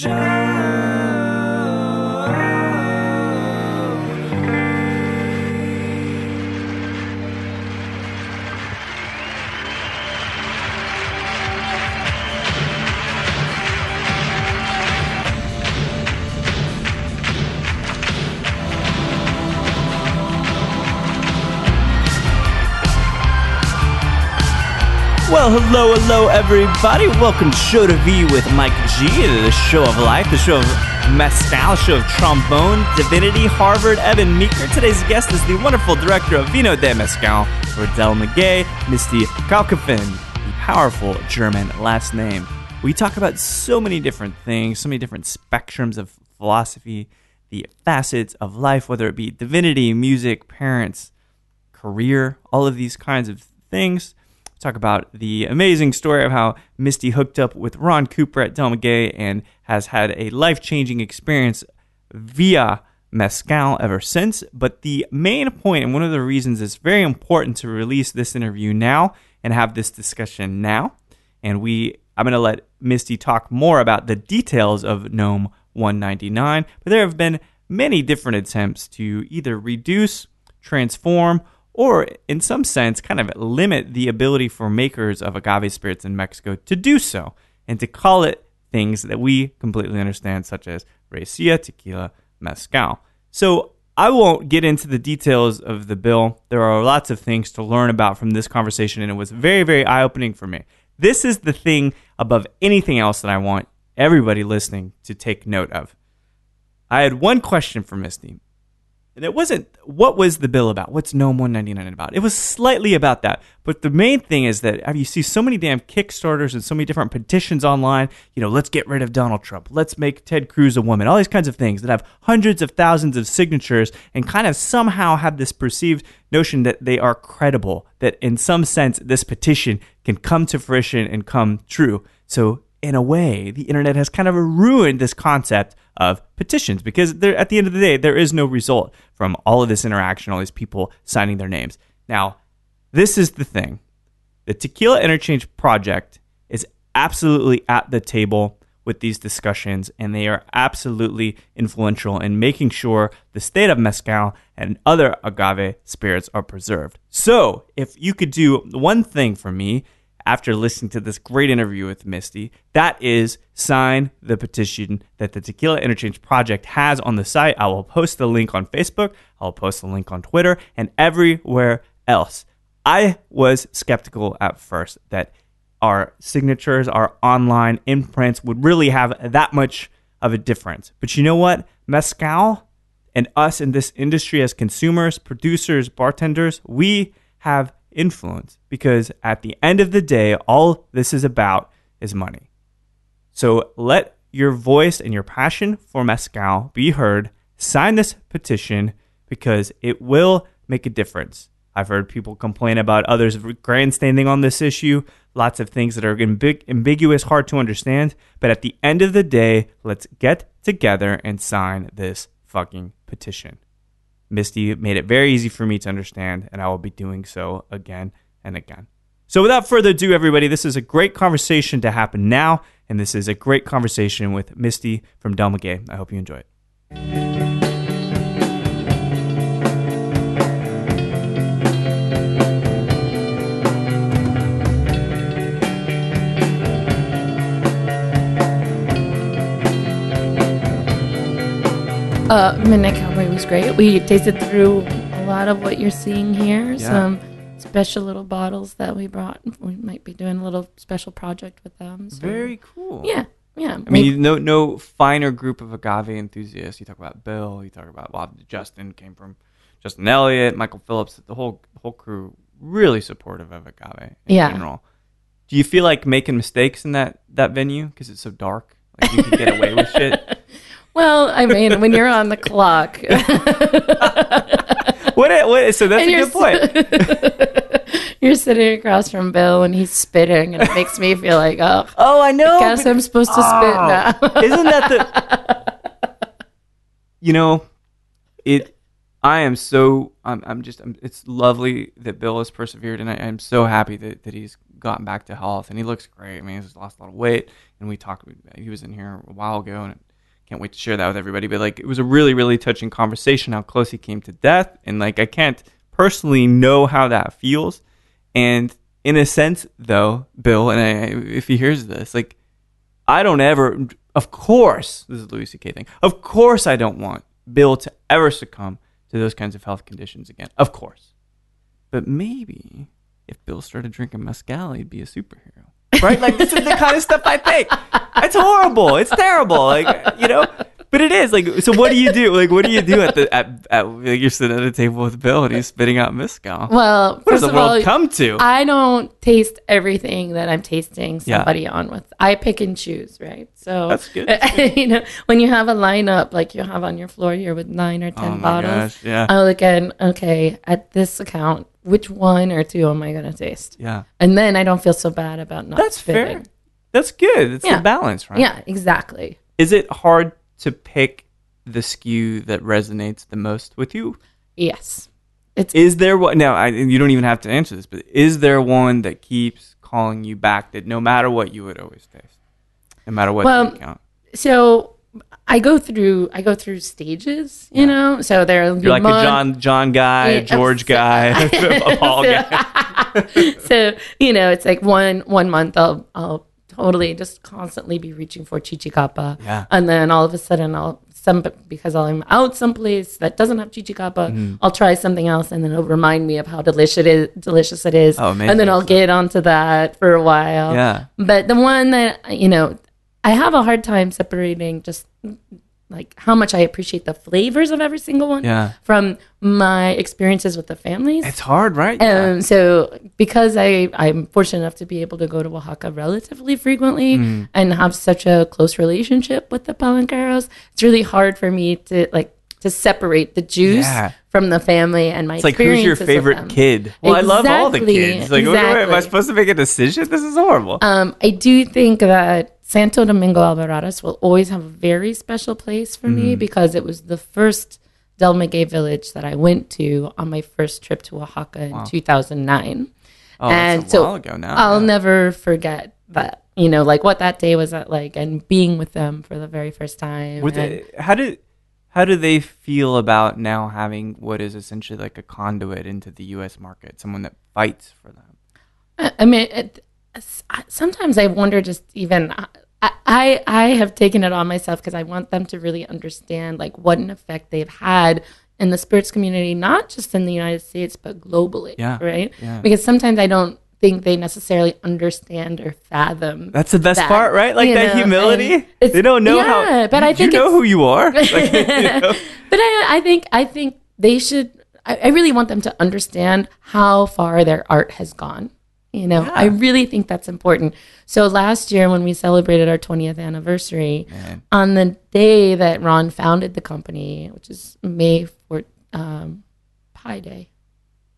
Well, hello, hello, everybody. Welcome to Show to V with Mike G, the show of life, the show of Mescal, show of trombone, divinity, Harvard, Evan Meeker. Today's guest is the wonderful director of Vino de Mescal, Rodell McGay, Misty Kalkofen, the powerful German last name. We talk about so many different things, so many different spectrums of philosophy, the facets of life, whether it be divinity, music, parents, career, all of these kinds of things talk about the amazing story of how Misty hooked up with Ron Cooper at Del Maguey and has had a life changing experience via Mescal ever since. But the main point, and one of the reasons it's very important to release this interview now and have this discussion now, and we I'm going to let Misty talk more about the details of NOM 199, but there have been many different attempts to either reduce, transform, or in some sense, kind of limit the ability for makers of agave spirits in Mexico to do so and to call it things that we completely understand, such as raicilla, tequila, mezcal. So I won't get into the details of the bill. There are lots of things to learn about from this conversation, and it was very, very eye opening for me. This is the thing above anything else that I want everybody listening to take note of. I had one question for Misty, and it wasn't what was the bill about? What's NOM 199 about? It was slightly about that. But the main thing is that you see so many damn Kickstarters and so many different petitions online. You know, let's get rid of Donald Trump. Let's make Ted Cruz a woman. All these kinds of things that have hundreds of thousands of signatures and kind of somehow have this perceived notion that they are credible, that in some sense this petition can come to fruition and come true. So in a way, the internet has kind of ruined this concept of petitions because there, at the end of the day, there is no result from all of this interaction, all these people signing their names. Now, this is the thing the Tequila Interchange Project is absolutely at the table with these discussions, and they are absolutely influential in making sure the state of Mezcal and other agave spirits are preserved. So, if you could do one thing for me, after listening to this great interview with Misty. That is sign the petition that the Tequila Interchange Project has on the site. I will post the link on Facebook, I'll post the link on Twitter, and everywhere else. I was skeptical at first that our signatures, our online imprints would really have that much of a difference. But you know what? Mescal and us in this industry as consumers, producers, bartenders, we have influence because at the end of the day, all this is about is money. So let your voice and your passion for Mescal be heard. Sign this petition because it will make a difference. I've heard people complain about others grandstanding on this issue, lots of things that are ambig- ambiguous, hard to understand. But at the end of the day, let's get together and sign this fucking petition. Misty made it very easy for me to understand, and I will be doing so again and again. So, without further ado, everybody, this is a great conversation to happen now, and this is a great conversation with Misty from Del. I hope you enjoy it. Uh, Midnight Cowboy was great. We tasted through a lot of what you're seeing here. Yeah. Some special little bottles that we brought. We might be doing a little special project with them. So. Very cool. Yeah, yeah. I mean, you- no, no finer group of agave enthusiasts. You talk about Bill. You talk about well, Justin came from Justin Elliott, Michael Phillips. The whole whole crew really supportive of agave in Yeah. general. Do you feel like making mistakes in that that venue because it's so dark? Like you can get away with shit. well, I mean, when you're on the clock, What? What? So that's And a good point. you're sitting across from Bill and he's spitting, and it makes me feel like, oh, Oh, I know. I guess I'm supposed to spit oh. now. Isn't that the? You know, it. I am so. I'm. I'm just. I'm, it's lovely that Bill has persevered, and I, I'm so happy that, that he's gotten back to health, and he looks great. I mean, he's lost a lot of weight, and we talked. He was in here a while ago, and can't wait to share that with everybody. But like, it was a really, really touching conversation. How close he came to death, and like, I can't personally know how that feels. And in a sense, though, Bill, and I, if he hears this, like, I don't ever. Of course, this is Louis C.K. thing. Of course, I don't want Bill to ever succumb to those kinds of health conditions again. Of course. But maybe if Bill started drinking mezcal, he'd be a superhero. Right? Like this is the kind of stuff I think. It's horrible. It's terrible. Like you know. But it is like. So what do you do? Like what do you do at the at, at like you're sitting at a table with Bill and he's spitting out mezcal? Well, what does the of world all, come to? I don't taste everything that I'm tasting Yeah. somebody on with. I pick and choose, right? So That's good. you know, when you have a lineup like you have on your floor here with nine or ten oh bottles, gosh! Yeah. I look at okay at this account, which one or two am I going to taste? yeah. And then I don't feel so bad about not. That's fair. That's good. It's Yeah. the balance, right? Yeah, exactly. Is it hard to pick the skew that resonates the most with you? Yes, it's Is there one? Now, I, you don't even have to answer this, but is there one that keeps calling you back that no matter what you would always taste, no matter what Well, you count? so. I go through I go through stages, you know. So there You're like a John John guy, a Yeah, George so- guy, a Paul guy. so you know, it's like one one month I'll I'll totally just constantly be reaching for chichicapa, Yeah. and then all of a sudden I'll some because I'm out someplace that doesn't have chichicapa, Mm-hmm. I'll try something else, and then it'll remind me of how delicious it is. Delicious it is, Oh, amazing. and then I'll get onto that for a while. Yeah. But the one that you know, I have a hard time separating just like how much I appreciate the flavors of every single one Yeah. from my experiences with the families. It's hard, right? Um, so because I I'm fortunate enough to be able to go to Oaxaca relatively frequently Mm. and have such a close relationship with the Palenqueros, it's really hard for me to like to separate the juice Yeah. from the family and my It's like who's your favorite kid? Well, I love all the kids. Like, what do I- am I supposed to make a decision? This is horrible. Um, I do think that Santo Domingo Albarradas will always have a very special place for Mm. me because it was the first Del Maguey village that I went to on my first trip to Oaxaca in 2009. oh, and that's a so while ago now. I'll yeah. never forget that, you know, like what that day was like and being with them for the very first time. They, how did how do they feel about now having what is essentially like a conduit into the U.S. market, someone that fights for them? I- I mean, it, sometimes I wonder just even. I, I have taken it on myself because I want them to really understand like what an effect they've had in the spirits community, not just in the United States but globally. Yeah, Right. yeah. Because sometimes I don't think they necessarily understand or fathom. That's the best that, part, right? Like that know, humility. They don't know how. yeah, but I think you know who you are. Like, you know? But I, I think I think they should. I, I really want them to understand how far their art has gone. You know, I really think that's important. So last year when we celebrated our 20th anniversary, Man. on the day that Ron founded the company, which is May 4th, um, Pi Day,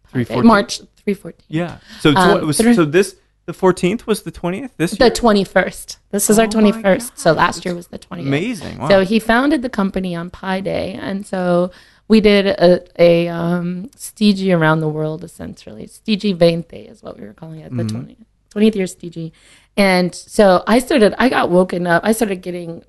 Pi Day, 314. March 314. Yeah. So tw- Um, was, so this the fourteenth was the twentieth this The year. 21st. This is our Oh my 21st. So last year was the 20th. Amazing. Wow. So he founded the company on Pi Day, and so we did a, a um, Stigi around the world, essentially. Stigi 20 is what we were calling it, the 20th, 20th year Stigi. And so I started, I got woken up. I started getting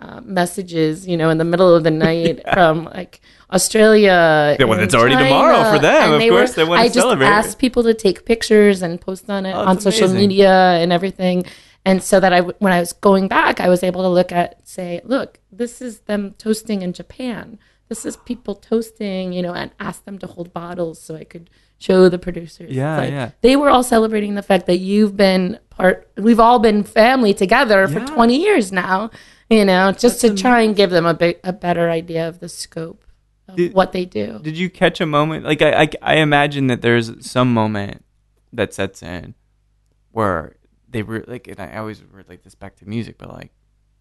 uh, messages, you know, in the middle of the night from like Australia. Yeah, well, it's already tomorrow for them. Of course, they wanna I just celebrate. asked people to take pictures and post on it Oh, on social amazing. media and everything. And so that I, when I was going back, I was able to look at, say, look, this is them toasting in Japan. This is people toasting, you know, and ask them to hold bottles so I could show the producers. Yeah, like, yeah. They were all celebrating the fact that you've been part, we've all been family together for Yeah. 20 years now, you know, just to try and give them a, bit, a better idea of the scope of Did- what they do. Did you catch a moment? Like I, I, I imagine that there's some moment that sets in where they were like, and I always relate this back to music, but like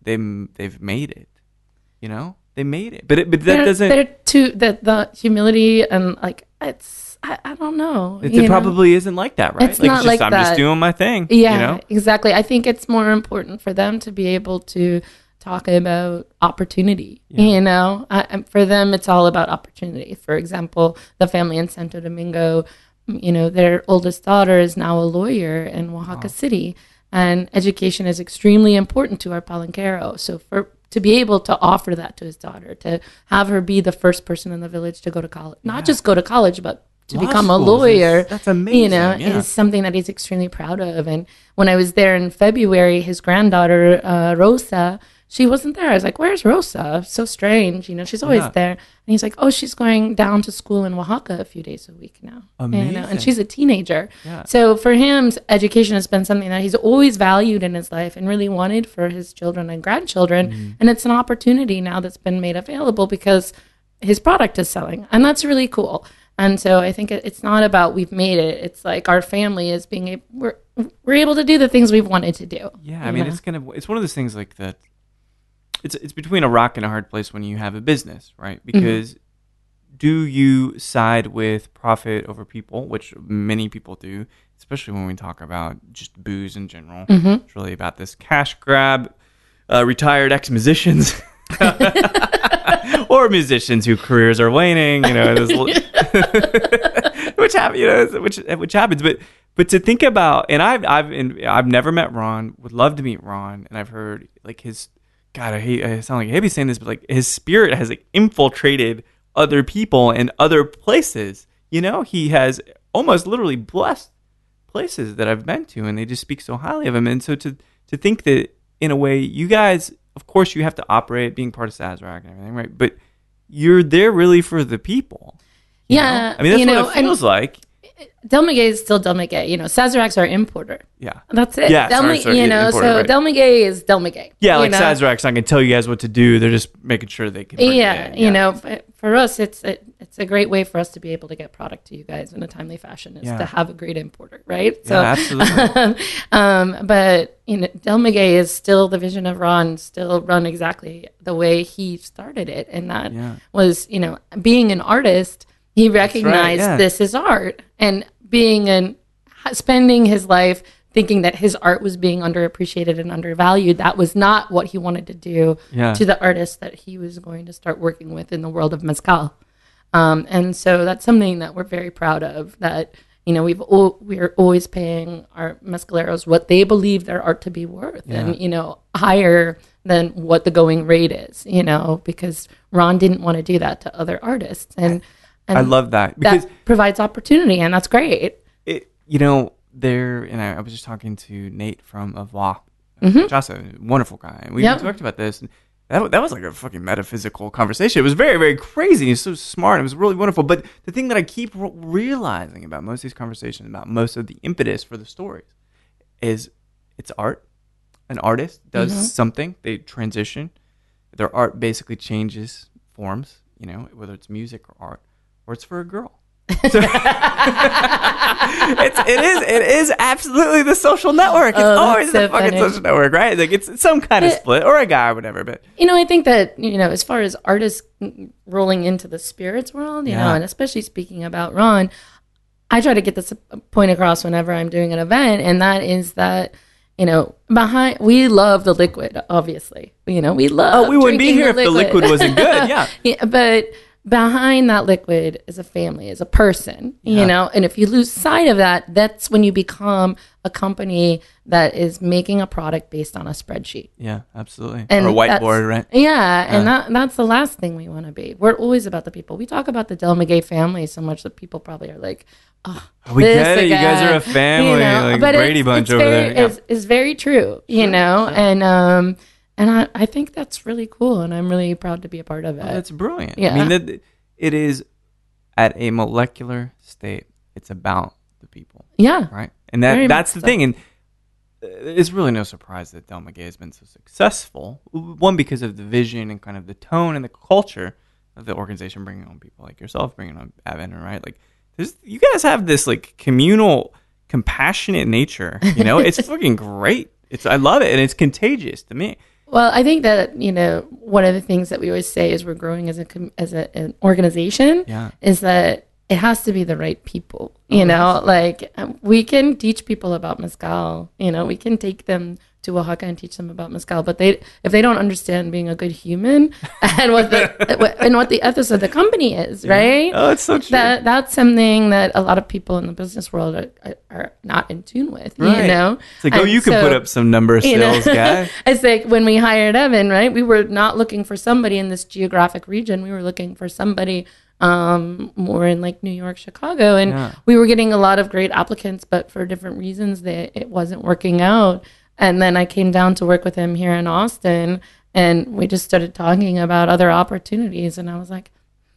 they they've made it, you know, they made it. But it, but that They're- doesn't. They're too, that the humility and like, it's, I, I don't know. It, you it know? probably isn't like that, right? It's like not just, like I'm just doing my thing. Yeah, you know? exactly. I think it's more important for them to be able to talk about opportunity. You know, I, and for them, it's all about opportunity. For example, the family in Santo Domingo, you know, their oldest daughter is now a lawyer in Oaxaca City, and education is extremely important to our palenquero. So for to be able to offer that to his daughter, to have her be the first person in the village to go to college, not just go to college, but to Law become a schools lawyer. that's amazing, You know, yeah. is something that he's extremely proud of. And when I was there in February, his granddaughter uh, Rosa, she wasn't there. I was like, "Where's Rosa?" So strange. You know, she's always Yeah. there. And he's like, "Oh, she's going down to school in Oaxaca a few days a week now." You know, Amazing. and she's a teenager. Yeah. So for him, education has been something that he's always valued in his life and really wanted for his children and grandchildren. Mm-hmm. And it's an opportunity now that's been made available because his product is selling, and that's really cool. And so I think it's not about we've made it. It's like our family is being able, we're we're able to do the things we've wanted to do. Yeah, I mean, know? it's kind of it's one of those things like that. It's it's between a rock and a hard place when you have a business, right? Mm-hmm. Because do you side with profit over people, which many people do, especially when we talk about just booze in general. Mm-hmm. It's really about this cash grab, uh, retired ex musicians. or musicians whose careers are waning, you know, this, which happen, you know, which which happens. But but to think about, and I've I've I've never met Ron. Would love to meet Ron, and I've heard like his God. I hate. I sound like a hippie saying this, but like his spirit has like infiltrated other people and other places. You know, he has almost literally blessed places that I've been to, and they just speak so highly of him. And so to to think that in a way, you guys, of course, you have to operate being part of Sazerac and everything, right? But you're there really for the people. you know? Yeah, I mean that's you know, what it and- feels like. Del Maguey is still Del Maguey. You know, Sazerac's our importer. Yeah. That's it. Yeah, Del sorry, sorry, you know, importer, so right. Del Maguey is Del Maguey. Yeah, like know? Sazerac's not going to tell you guys what to do. They're just making sure they can. it yeah, you know, for us, it's it, it's a great way for us to be able to get product to you guys in a timely fashion. Is Yeah. to have a great importer, right? Yeah, absolutely. um, but you know, Del Maguey is still the vision of Ron, still run exactly the way he started it, and that Yeah. was you know being an artist. He recognized yeah. this is art, and being an spending his life thinking that his art was being underappreciated and undervalued. That was not what he wanted to do Yeah. to the artists that he was going to start working with in the world of mezcal. Um, and so that's something that we're very proud of. That you know we've al- we're always paying our mezcaleros what they believe their art to be worth, and you know higher than what the going rate is. You know because Ron didn't want to do that to other artists, and and I love that because that provides opportunity, and that's great. it, you know, there, and I, I was just talking to Nate from Avois, Mm-hmm. mm also a wonderful guy, and we Yep. talked about this. And that, that was like a fucking metaphysical conversation. It was very, very crazy. He's so smart. It was really wonderful. But the thing that I keep re- realizing about most of these conversations, about most of the impetus for the stories, is it's art. An artist does Mm-hmm. something, they transition. Their art basically changes forms, you know, whether it's music or art, or it's for a girl. So- it's, it is it is absolutely the social network. It's Oh, always the fucking funny. social network, right? Like it's some kind of split or a guy or whatever. But You know, I think that, you know, as far as artists rolling into the spirits world, you know, and especially speaking about Ron, I try to get this point across whenever I'm doing an event, and that is that, you know, behind, we love the liquid, obviously. You know, we love. oh, we wouldn't be here if the liquid wasn't good. Yeah. yeah, but behind that liquid is a family, is a person, Yeah. you know. And if you lose sight of that, that's when you become a company that is making a product based on a spreadsheet. Yeah, absolutely. And or a whiteboard, right? Yeah, and that that's the last thing we want to be. We're always about the people. We talk about the Del Maguey family so much that people probably are like, "Oh, We get it. You guys are a family, like but Brady it's, Bunch it's over very, there. Yeah. It's, it's very true, you know, and um, and I, I think that's really cool, and I'm really proud to be a part of it. Oh, that's brilliant. Yeah i mean, that it is at a molecular state. It's about the people, yeah, right? And that Very that's the thing. And uh, it's really no surprise that Del Maguey has been so successful. One because of the vision and kind of the tone and the culture of the organization, bringing on people like yourself, bringing on Evan, right? Like, there's, you guys have this like communal, compassionate nature. You know, it's fucking great. It's I love it, and it's contagious to me. Well, I think that you know one of the things that we always say as we're growing as a as a, an organization Yeah. is that it has to be the right people. You know, like um, we can teach people about mezcal. You know, we can take them to Oaxaca and teach them about mezcal, but they if they don't understand being a good human and what the and what the ethos of the company is, right? Oh, it's so true. That that's something that a lot of people in the business world are, are, not in tune with. Right. You know, It's like, oh, And you can so- put up some number you know, guy. it's like when we hired Evan, right? We were not looking for somebody in this geographic region. We were looking for somebody um, more in like New York, Chicago, and Yeah. we were getting a lot of great applicants, but for different reasons, that it wasn't working out. And then I came down to work with him here in Austin, and we just started talking about other opportunities, and I was like.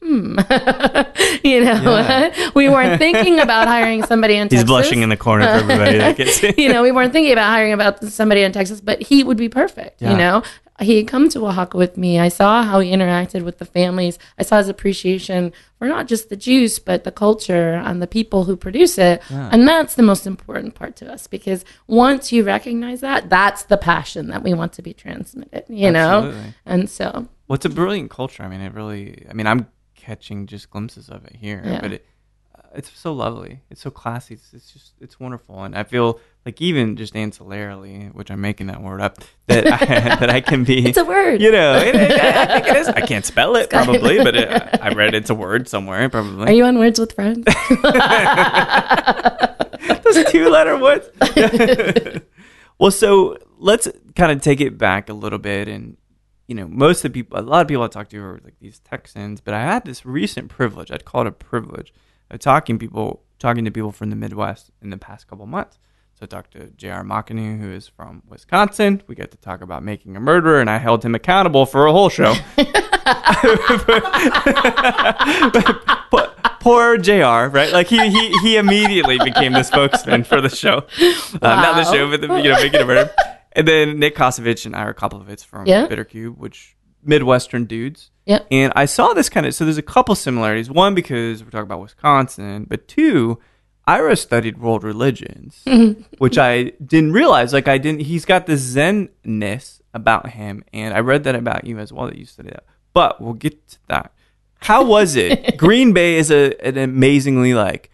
Hmm. you know, we weren't thinking about hiring somebody in He's Texas blushing in the corner for everybody that gets you know, we weren't thinking about hiring about somebody in Texas, but he would be perfect. Yeah. You know, he had come to Oaxaca with me. I saw how he interacted with the families. I saw his appreciation for not just the juice, but the culture and the people who produce it. And that's the most important part to us because once you recognize that, that's the passion that we want to be transmitted. You know, and so Well, it's a brilliant culture. I mean, it really. I mean, I'm catching just glimpses of it here, Yeah. but it, uh, it's so lovely. It's so classy. It's, it's just it's wonderful, and I feel like even just ancillarily, which I'm making that word up, that I, that I can be. it's a word. you know, it, it- I think it is. I can't spell it probably, but it, I read it's a word somewhere probably. Are you on Words with Friends? Those two letter words. well, so let's kind of take it back a little bit. And, you know, most of the people, a lot of people I talk to are like these Texans, but I had this recent privilege. I'd call it a privilege of talking people, talking to people from the Midwest in the past couple months. So I talked to J.R. Mockany, who is from Wisconsin. We got to talk about making a murderer, and I held him accountable for a whole show. poor, poor Jr. Right, like he he he immediately became the spokesman for the show, uh, not the show, but the you know making a murder. And then Nick Kosevich and Ira Koplowitz from Yeah. Bittercube, which Midwestern dudes. Yep. And I saw this kind of so there's a couple similarities. One because we're talking about Wisconsin, but two, Ira studied world religions, mm-hmm. which I didn't realize. Like I didn't. He's got this zenness about him, and I read that about you as well that you studied that. But we'll get to that. How was it? Green Bay is a an amazingly like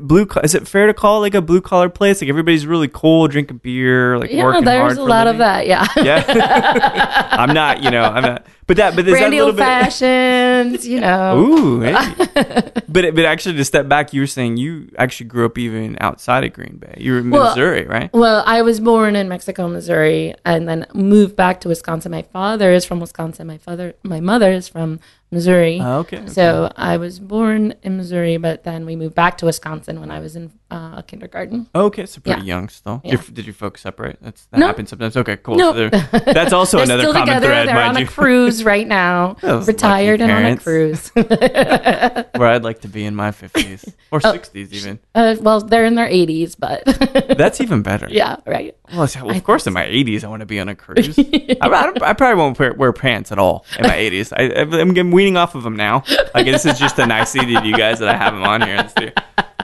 blue. Is it fair to call it like a blue collar place? Like everybody's really cool, drinking beer, like yeah, working hard there's a lot of that. Yeah. Yeah, I'm not. You know, I'm not. But that. But there's that Brandy little old bit. fashions, you know. Ooh, hey. but but actually, to step back, you were saying you actually grew up even outside of Green Bay. You were in Well, Missouri, right? Well, I was born in Mexico, Missouri, and then moved back to Wisconsin. My father is from Wisconsin. My father, my mother is from Missouri. Oh, okay, So I was born in Missouri, but then we moved back to Wisconsin when I was in uh, kindergarten. Okay, so pretty Yeah. young still. Yeah. Did your folks separate? That's that No. happens sometimes. Okay, cool. No. So that's also another common together. thread, They're mind on you, a cruise right now. Those Retired and on a parents. cruise. where I'd like to be in my fifties or Oh. sixties, even. uh, well, they're in their 80s, but That's even better. yeah, right. Well, well, of course, in my 80s, I want to be on a cruise. I, I, don't- I probably won't wear, wear pants at all in my 80s. I, I'm getting weaning off of them now. Like this is just a nicety to you guys that I have them on here. The-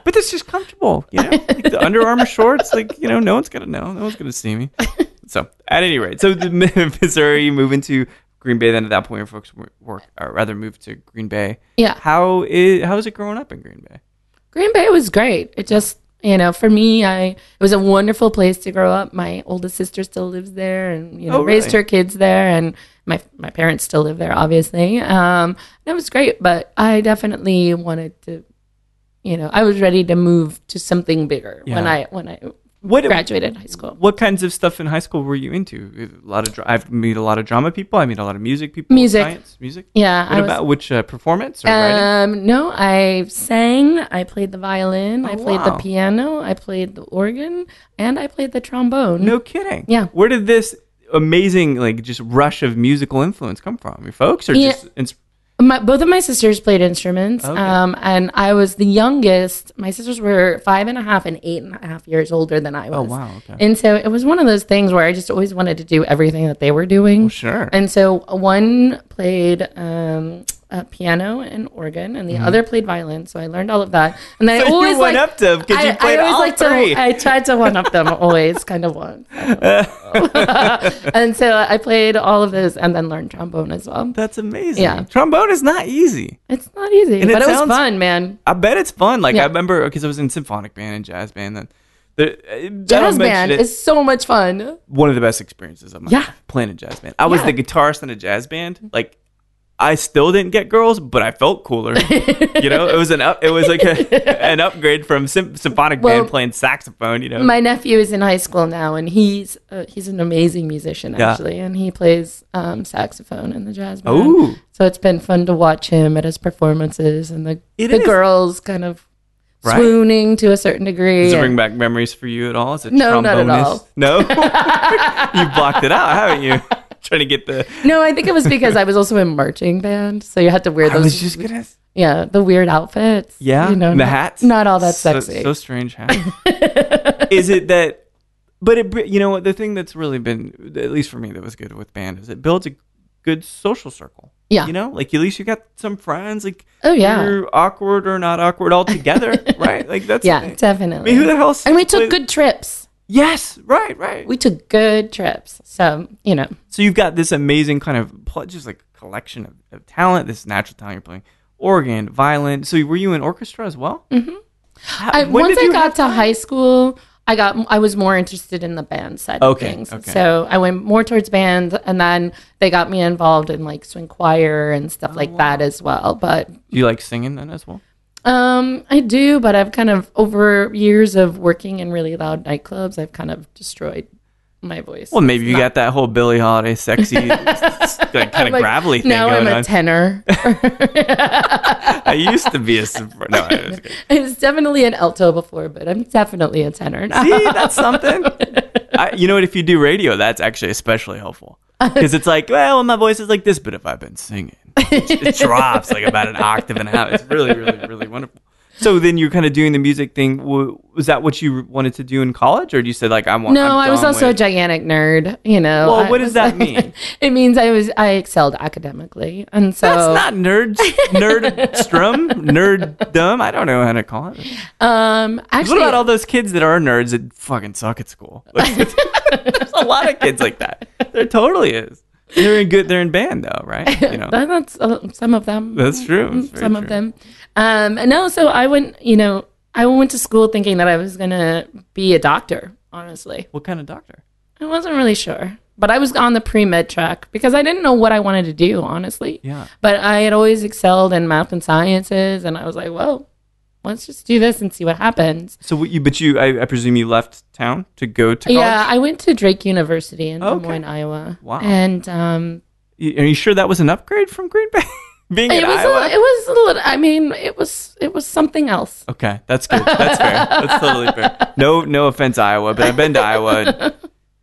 But it's just comfortable, you know. Like the Under Armour shorts, like you know, no one's gonna know. No one's gonna see me. So, at any rate, so the Missouri, you move into Green Bay. Then at that point, your folks wor- work, or rather, moved to Green Bay. Yeah. How is how is it growing up in Green Bay? Green Bay was great. It just, you know, for me, I it was a wonderful place to grow up. My oldest sister still lives there, and you know, Oh, raised really? her kids there, and my my parents still live there, obviously. Um, that was great, but I definitely wanted to, you know, I was ready to move to something bigger when I when I What graduated high school. What kinds of stuff in high school were you into? A lot of dra- I've meet a lot of drama people. I meet a lot of music people. Music. science, music. Yeah, What I was. about which uh, performance or writing? Um, no, I sang. I played the violin. I Oh, played the piano. I played the organ, and I played the trombone. No kidding. Yeah. Where did this amazing like just rush of musical influence come from? Your folks or Yeah. just ins- My, both of my sisters played instruments, Okay. um, and I was the youngest. My sisters were five and a half and eight and a half years older than I was. Oh wow. Okay. And so it was one of those things where I just always wanted to do everything that they were doing. Well, sure. And so one played um, uh, piano and organ, and the other played violin. So I learned all of that. And then Mm-hmm. So I always went like, up to 'em 'cause you I, played I always all like three. to. I tried to one up them always, kind of one. and so I played all of those, and then learned trombone as well. That's amazing. Yeah. Trombone is not easy. It's not easy, And but it was sounds- fun, man. I bet it's fun. Like Yeah. I remember because I was in symphonic band and jazz band. And the, Jazz band it, is so much fun. one of the best experiences of my Yeah. life, playing a jazz band. I was the guitarist in a jazz band. Like I still didn't get girls, but I felt cooler. you know, it was an up. It was like a, an upgrade from sym- symphonic Well, band playing saxophone. You know, My nephew is in high school now, and he's uh, he's an amazing musician Yeah. actually, and he plays um, saxophone in the jazz band. Ooh. So it's been fun to watch him at his performances, and the It the is. girls kind of Right. swooning to a certain degree. Does it bring back memories for you at all? As a No, not at all. No, you blocked it out, haven't you? Trying to get the. no, I think it was because I was also in marching band, so you had to wear I those. was just gonna. yeah, the weird outfits. Yeah, you know, the not- hats. Not all that So- sexy. So, strange hat. is it that? But it, br- you know what? The thing that's really been, at least for me, that was good with band is it builds a good social circle. Yeah. you know, like at least you got some friends. Like, Oh, yeah. you're awkward or not awkward all together, right? Like that's the yeah, thing. I definitely. mean, who the hell? and we took plays- good trips. Yes, right, right. We took good trips. So you know, So you've got this amazing kind of just like collection of, of talent, this natural talent you're playing, organ, violin. So were you in orchestra as well? Mm-hmm. I, once I got to high school, I got I was more interested in the band side Okay, of things. okay. So I went more towards band, and then they got me involved in like swing choir and stuff Oh, like that as well. But Do you like singing then as well? Um, I do, but I've kind of over years of working in really loud nightclubs, I've kind of destroyed my voice. Well, maybe you got that whole Billie Holiday sexy, like kind of Like, gravelly thing now going I'm a on. tenor. I used to be a sopra- no. I was. I was definitely an alto before, but I'm definitely a tenor now. See, that's something. I, you know what? If you do radio, that's actually especially helpful because it's like, well, my voice is like this, but if I've been singing, it, it drops like about an octave and a half. It's really, really, really wonderful. So then you're kind of doing the music thing. Was that what you wanted to do in college, or did you said like I want? No, I was also a gigantic nerd. You know. Well, what does that like- mean? it means I was I excelled academically, and so That's not nerds, nerd strum, nerd dumb. I don't know how to call it. um What about all those kids that are nerds that fucking suck at school? There's a lot of kids like that. There totally is. They're in good. They're in band though, right? You know, that's uh, some of them. that's true. That's some true. of them. Um, no, so I went. You know, I went to school thinking that I was gonna be a doctor. Honestly, What kind of doctor? I wasn't really sure, but I was on the pre med track because I didn't know what I wanted to do. Honestly, Yeah. But I had always excelled in math and sciences, and I was like, well, let's just do this and see what happens. So what you, but you, I, I presume you left town to go to college. Yeah, I went to Drake University in Des Moines, Iowa. Wow. And um, Y- Are you sure that was an upgrade from Green Bay? Being it was Iowa. a, it was a little. I mean, it was it was something else. okay, that's good. That's fair. That's totally fair. No, no offense, Iowa, but I've been to Iowa.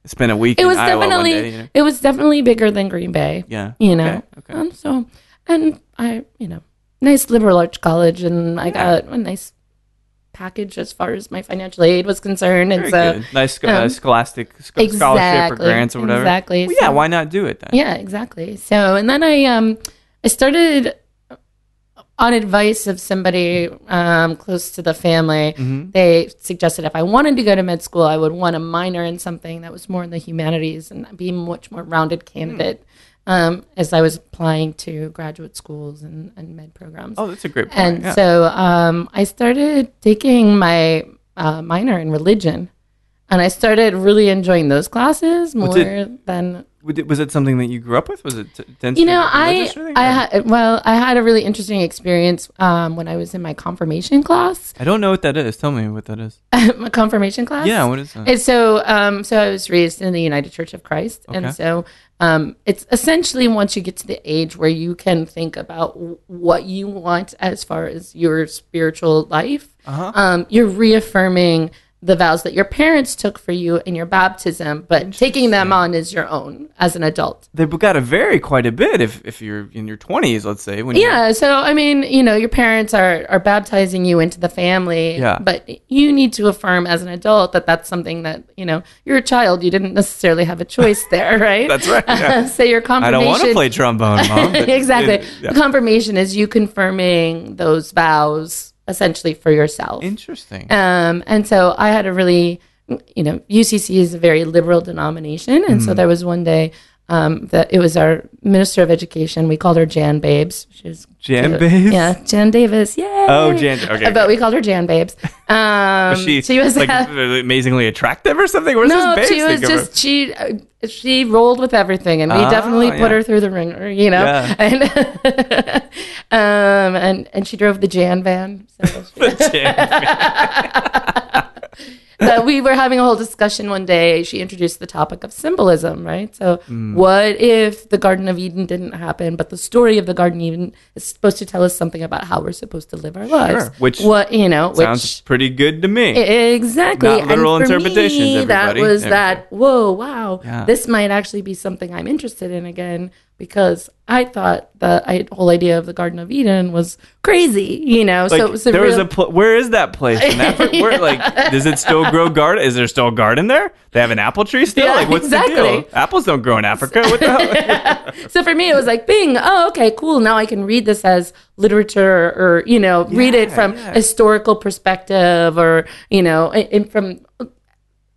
It's been a week It was definitely day. You know? it was definitely bigger than Green Bay. Yeah. You know. Okay. okay. Um, so and I you know nice liberal arts college, and I got a nice package as far as my financial aid was concerned, and Very so. good. Nice sc- uh, um, scholastic sc- scholarship or grants or whatever. exactly. Well, yeah, So- why not do it then? Yeah, exactly. So, and then I um I started on advice of somebody um, close to the family. Mm-hmm. They suggested if I wanted to go to med school, I would want to minor in something that was more in the humanities and be a much more rounded candidate. Um, as I was applying to graduate schools and, and med programs. Oh, that's a great point. and yeah. so um, I started taking my uh, minor in religion. And I started really enjoying those classes more than Was it- something that you grew up with? Was it t- you know, I I had well, I had a really interesting experience um, when I was in my confirmation class. I don't know what that is. Tell me what that is. my confirmation class. Yeah, what is that? And so, um, so I was raised in the United Church of Christ, Okay. and so um, it's essentially once you get to the age where you can think about what you want as far as your spiritual life, Uh-huh. um, you're reaffirming the vows that your parents took for you in your baptism, but taking them on as your own as an adult. They've got to vary quite a bit if, if you're in your 20s, let's say. Yeah, so I mean, you know, your parents are are baptizing you into the family, Yeah. but you need to affirm as an adult that that's something that you know you're a child. You didn't necessarily have a choice there, right? That's right, yeah. so your confirmation. I don't want to play trombone, mom. exactly. it- yeah. Confirmation is you confirming those vows essentially for yourself. Interesting. Um, and so I had a really, you know, UCC is a very liberal denomination, and Mm. so there was one day um, that it was our minister of education. We called her Jan Babes. She was Jan Babes? Yeah, Jan Davis. Yay! Oh, Jan- okay, But we called her Jan Babes. Um, she, she was like uh, amazingly attractive or something. Where's no, she was just she uh, she rolled with everything, and we Ah, definitely put yeah. her through the ringer, you know. Yeah. And um, and and she drove the Jan van. So that we were having a whole discussion one day. She introduced the topic of symbolism, right? So, Mm. what if the Garden of Eden didn't happen, but the story of the Garden of Eden is supposed to tell us something about how we're supposed to live our lives? which what you know, Sounds which pretty good to me. Exactly. Not literal and for interpretations, Me, that was There that, whoa, wow. Yeah. This might actually be something I'm interested in again because I thought the whole idea of the Garden of Eden was crazy, you know? like so it was a there was a pl- where is that place in Africa? Where like does it still grow garden? Is there still a garden there? They have an apple tree still? Yeah, like what's the deal? Apples don't grow in Africa. What the hell? so for me, it was like, bing, oh, okay, cool. Now I can read this as literature or, you know, read it from yeah. historical perspective or, you know, from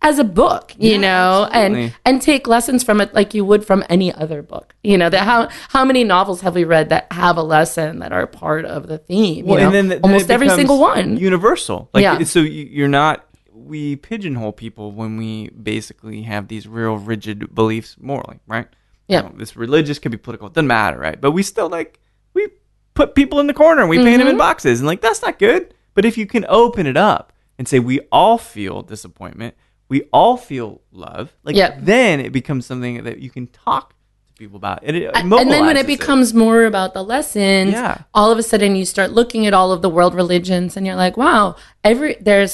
as a book, you Yeah, know, absolutely. and and take lessons from it like you would from any other book. You know, that how how many novels have we read that have a lesson that are part of the theme? you know? then almost every single one. universal. Like Yeah. so you- you're not we pigeonhole people when we basically have these real rigid beliefs morally, right? Yeah. You know, this religious could be political, it doesn't matter, right? But we still like we put people in the corner and we paint Mm-hmm. them in boxes and like that's not good. But if you can open it up and say we all feel disappointment, we all feel love, like Yeah. then it becomes something that you can talk to people about. And, it and then when it becomes more about the lessons, Yeah. all of a sudden you start looking at all of the world religions, and you're like, wow, every there's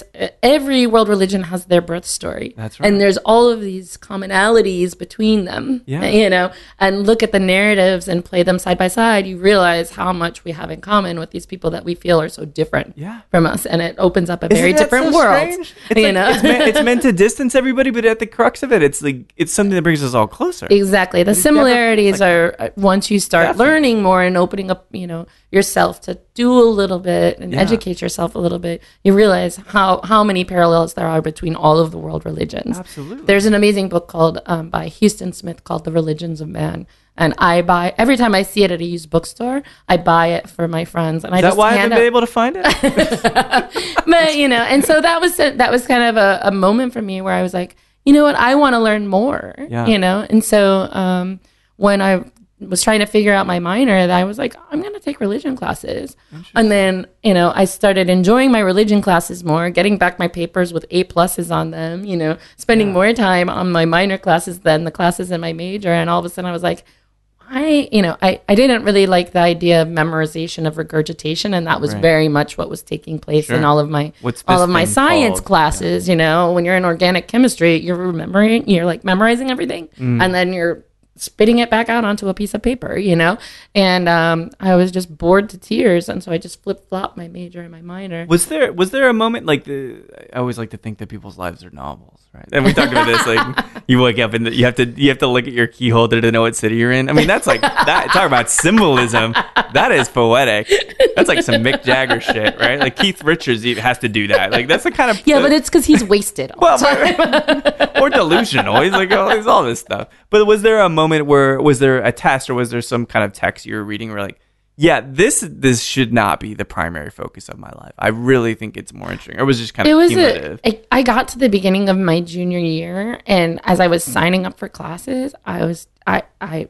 every world religion has their birth story. That's right. And there's all of these commonalities between them. Yeah. you know, and look at the narratives and play them side by side. You realize how much we have in common with these people that we feel are so different Yeah. from us, and it opens up a Isn't very different so world. strange? It's, you like- know, it's, meant, it's meant to distance everybody, but at the crux of it, it's like it's something that brings us all closer. Exactly. The similarities are uh, once you start Definitely. learning more and opening up, you know, yourself to do a little bit and Yeah. educate yourself a little bit, you realize how how many parallels there are between all of the world religions. Absolutely. There's an amazing book called um, by Huston Smith called The Religions of Man. And I buy every time I see it at a used bookstore, I buy it for my friends, and I that just why I hand haven't out been able to find it? but you know, and so that was that was kind of a, a moment for me where I was like, you know what, I want to learn more. Yeah. You know, and so um, when I was trying to figure out my minor, and I was like, I'm going to take religion classes, and then you know, I started enjoying my religion classes more, getting back my papers with A pluses on them. You know, spending more time on my minor classes than the classes in my major, and all of a sudden I was like. I, you know, I, I didn't really like the idea of memorization of regurgitation, and that was Right. very much what was taking place in all of my all of my science called? classes. You know, when you're in organic chemistry, you're remembering, you're like memorizing everything, Mm. and then you're spitting it back out onto a piece of paper. You know, and um, I was just bored to tears, and so I just flip flopped my major and my minor. Was there was there a moment like the? I always like to think that people's lives are novels, right? And we talked about this. Like you wake up and you have to you have to look at your key holder to know what city you're in. I mean, that's like that. Talk about symbolism. That is poetic. That's like some Mick Jagger shit, right? Like Keith Richards even has to do that. Like that's the kind of Yeah, but it's because he's wasted. All well, the time. or delusional. He's like, oh, he's all this stuff. But was there a moment where was there a test or was there some kind of text you were reading where like, yeah, this this should not be the primary focus of my life. I really think it's more interesting. Or was just kind of it was cumulative? a, I I got to the beginning of my junior year and as i was signing up for classes i was i i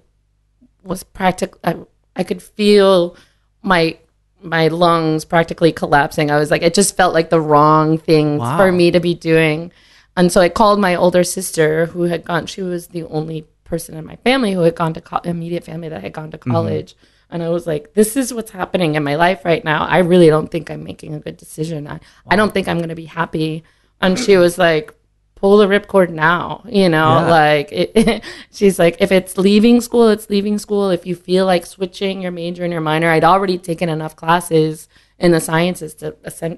was practically I, I could feel my my lungs practically collapsing i was like it just felt like the wrong thing Wow. for me to be doing and so i called my older sister who had gone she was the only person in my family who had gone to co- immediate family that had gone to college and I was like, this is what's happening in my life right now. I really don't think I'm making a good decision. I, I don't think I'm going to be happy and she was like, "Pull the ripcord now," you know, Yeah. like it, she's like, "If it's leaving school, it's leaving school. If you feel like switching your major and your minor, I'd already taken enough classes in the sciences to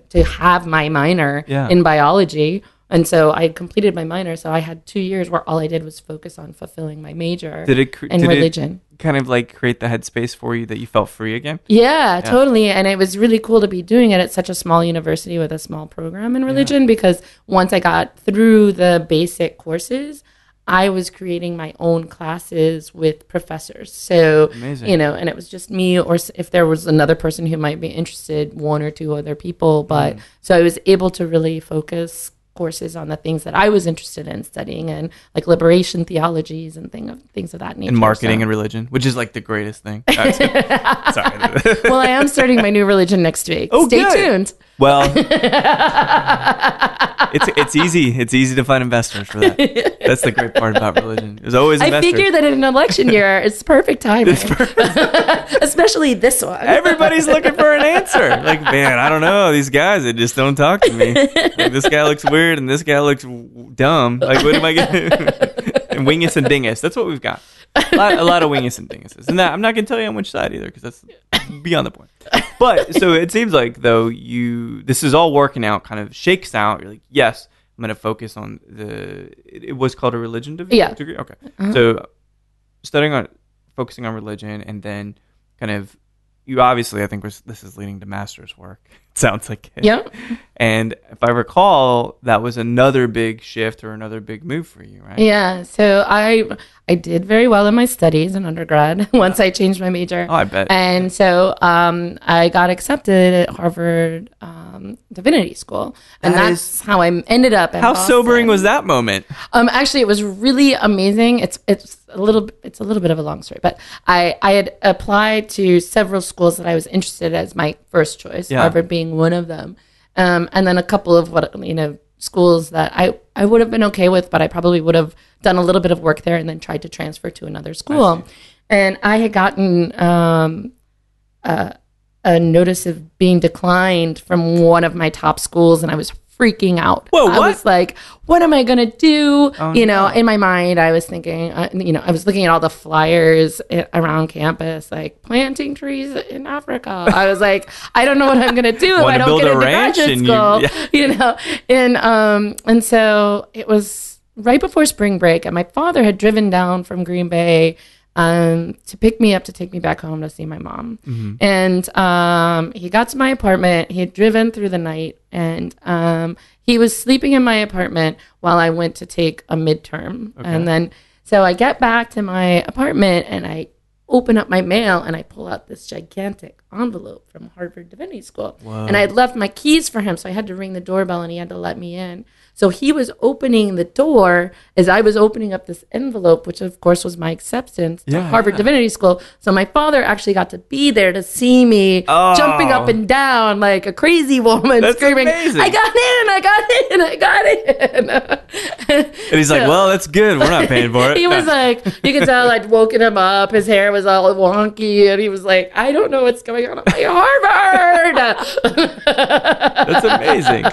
to have my minor Yeah. in biology." And so I completed my minor, so I had two years where all I did was focus on fulfilling my major Did it cre- in did it religion. kind of like create the headspace for you that you felt free again? Yeah, totally. And it was really cool to be doing it at such a small university with a small program in religion because once I got through the basic courses, I was creating my own classes with professors. So, Amazing. you know, and it was just me, or if there was another person who might be interested, one or two other people. But mm. so I was able to really focus courses on the things that I was interested in studying and like liberation theologies and thing of, things of that nature. And marketing So- and religion, which is like the greatest thing. Uh, Sorry. well, I am starting my new religion next week. Oh, Stay good. tuned. Well, it's it's easy. It's easy to find investors for that. That's the great part about religion. There's always I investors. figure that in an election year, it's perfect timing, especially this one. Everybody's looking for an answer. Like, man, I don't know. These guys, they just don't talk to me. Like, this guy looks weird and this guy looks w- dumb. Like, what am I getting? and wingus and dingus. That's what we've got. A lot, a lot of wingus and dinguses. And that, I'm not going to tell you on which side either because that's beyond the point. But so it seems like, though, you, this is all working out, kind of shakes out. You're like, yes, I'm going to focus on the, it, it was called a religion degree? Yeah. degree? Okay. Uh-huh. So studying on, focusing on religion and then kind of you obviously I think was, this is leading to master's work. It sounds like it. Yeah. And if I recall, that was another big shift or another big move for you, right? Yeah. So I I did very well in my studies in undergrad once I changed my major. Oh, I bet. And so um, I got accepted at Harvard um, Divinity School, and That that's is- how I ended up. How Boston. sobering was that moment? Um, actually, it was really amazing. It's it's a little it's a little bit of a long story, but I I had applied to several schools that I was interested in as my first choice, Yeah. Harvard being one of them, um, and then a couple of what you know schools that I I would have been okay with, but I probably would have done a little bit of work there and then tried to transfer to another school, and I had gotten um, a notice of being declined from one of my top schools and I was freaking out. Whoa, I was like, what am I going to do? Oh, you know, in my mind, I was thinking, uh, you know, I was looking at all the flyers around campus, like planting trees in Africa. I was like, I don't know what I'm going to do if I don't get into graduate and you- school. yeah. You, know, and, um, and so it was right before spring break and my father had driven down from Green Bay um, to pick me up to take me back home to see my mom. Mm-hmm. And um, he got to my apartment. He had driven through the night, and um, he was sleeping in my apartment while I went to take a midterm. And then, so I get back to my apartment and I open up my mail and I pull out this gigantic envelope from Harvard Divinity School. And I had left my keys for him, so I had to ring the doorbell and he had to let me in. So he was opening the door as I was opening up this envelope, which of course was my acceptance to Yeah, Harvard yeah. Divinity School. So my father actually got to be there to see me Oh. jumping up and down like a crazy woman, That's screaming, amazing. "I got in! I got in! I got in!" And he's like, well, that's good. We're not paying for it. he was like, you could tell I'd woken him up. His hair was all wonky, and he was like, I don't know what's going on at my Harvard. that's amazing.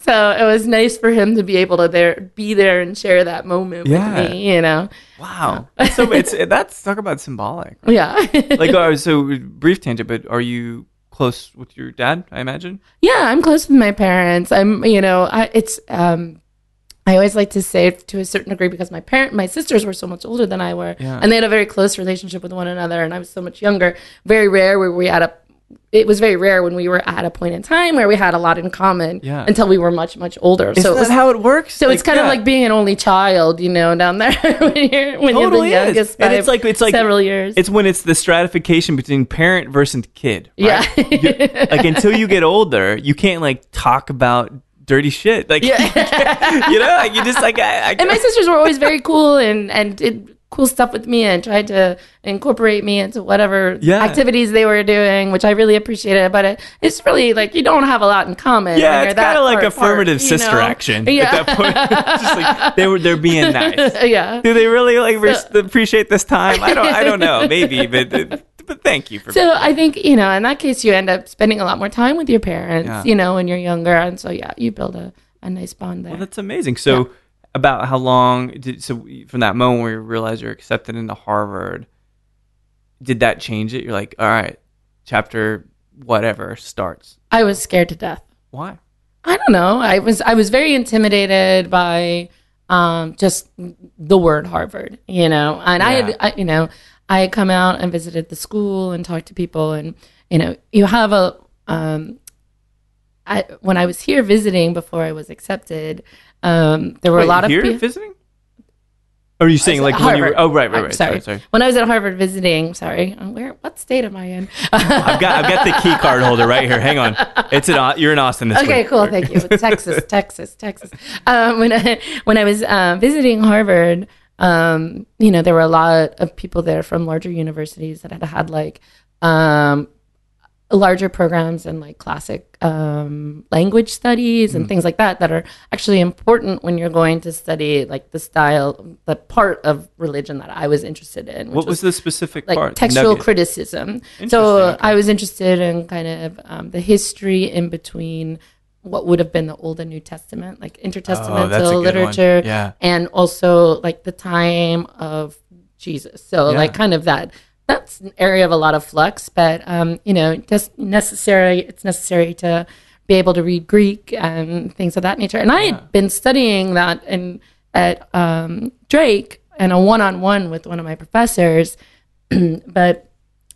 so it was nice for him to be able to there, be there, and share that moment Yeah. with me. You know, Wow. So it's that's talk about symbolic. yeah, Like, uh, so brief tangent, but are you close with your dad? I imagine. yeah. I'm close with my parents. I'm, you know, I, it's. um I always like to say to a certain degree because my parent, my sisters were so much older than I were, Yeah. and they had a very close relationship with one another, and I was so much younger. Very rare where we had a. It was very rare when we were at a point in time where we had a lot in common Yeah. until we were much much older. Is so it that was how it works? so it's kind of like being an only child, you know, down there when you're when Totally you're the is. youngest And it's like- it's like- several years. It's when it's the stratification between parent versus kid. yeah, right? You- like until you get older, you can't like talk about dirty shit. Like yeah. you know, like you just like I, I and my sisters were always very cool and and did cool stuff with me and tried to incorporate me into whatever Yeah. activities they were doing, which I really appreciated. But it, it's really like you don't have a lot in common. yeah, it's kind of like affirmative apart, you sister know? action Yeah. at that point. just like they were they're being nice. yeah. Do they really like appreciate this time? I don't I don't know. Maybe, but but thank you for So I think you know, in that case, you end up spending a lot more time with your parents, Yeah. you know, when you're younger, and so yeah, you build a, a nice bond there. Well, that's amazing. So, about how long did so from that moment where you realize you're accepted into Harvard, did that change it? You're like, all right, chapter whatever starts. I was scared to death. Why? I don't know. I was I was very intimidated by um, just the word Harvard, you know. And I had, I, you know, I had come out and visited the school and talked to people, and you know, you have a. Um, I when I was here visiting before I was accepted, um, there were Wait, a lot of here peo- visiting. Or are you saying like when you were? Oh, right, right, right. sorry. Sorry, sorry. When I was at Harvard visiting, sorry, uh, where? What state am I in? I've got I've got the key card holder right here. Hang on. It's in Au- you're in Austin this Okay, week. cool. Thank you. Texas, Texas, Texas. Um, when I when I was uh, visiting Harvard, um, you know, there were a lot of people there from larger universities that had had like um, larger programs and like classic um, language studies Mm. and things like that that are actually important when you're going to study like the style, the part of religion that I was interested in. Which What was the specific like part? textual Nugget. criticism. So okay. I was interested in kind of um, the history in between what would have been the Old and New Testament, like Oh, intertestamental one. literature, Yeah. and also like the time of Jesus. So Yeah. like kind of that. That's an area of a lot of flux, but um, you know, just necessary. It's necessary to be able to read Greek and things of that nature. And I had been studying that in at um, Drake and a one-on-one with one of my professors, but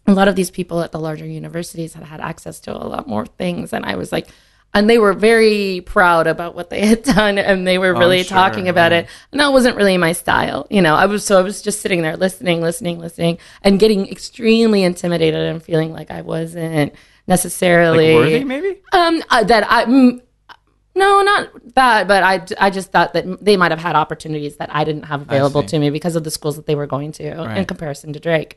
a lot of these people at the larger universities had had access to a lot more things and i was like and they were very proud about what they had done and they were really Oh, sure, talking about yeah. it. And that wasn't really my style you know. I was so i was just sitting there listening listening listening and getting extremely intimidated and feeling like i wasn't Like necessarily worthy, maybe. um uh, that i mm, no not that but i i just thought that they might have had opportunities that i didn't have available to me because of the schools that they were going to in comparison to drake.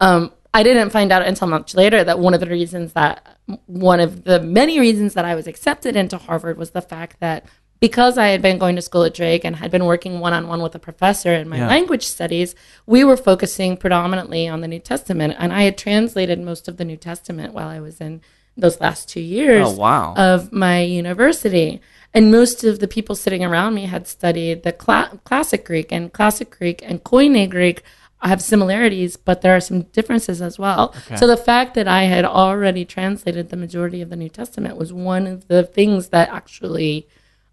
Um, I didn't find out until much later that one of the reasons that one of the many reasons that I was accepted into Harvard was the fact that because I had been going to school at Drake and had been working one on one with a professor in my Yeah. language studies, we were focusing predominantly on the New Testament. And I had translated most of the New Testament while I was in those last two years Oh, wow. of my university. And most of the people sitting around me had studied the cla- classic Greek, and classic Greek and Koine Greek have similarities, but there are some differences as well. So the fact that I had already translated the majority of the New Testament was one of the things that actually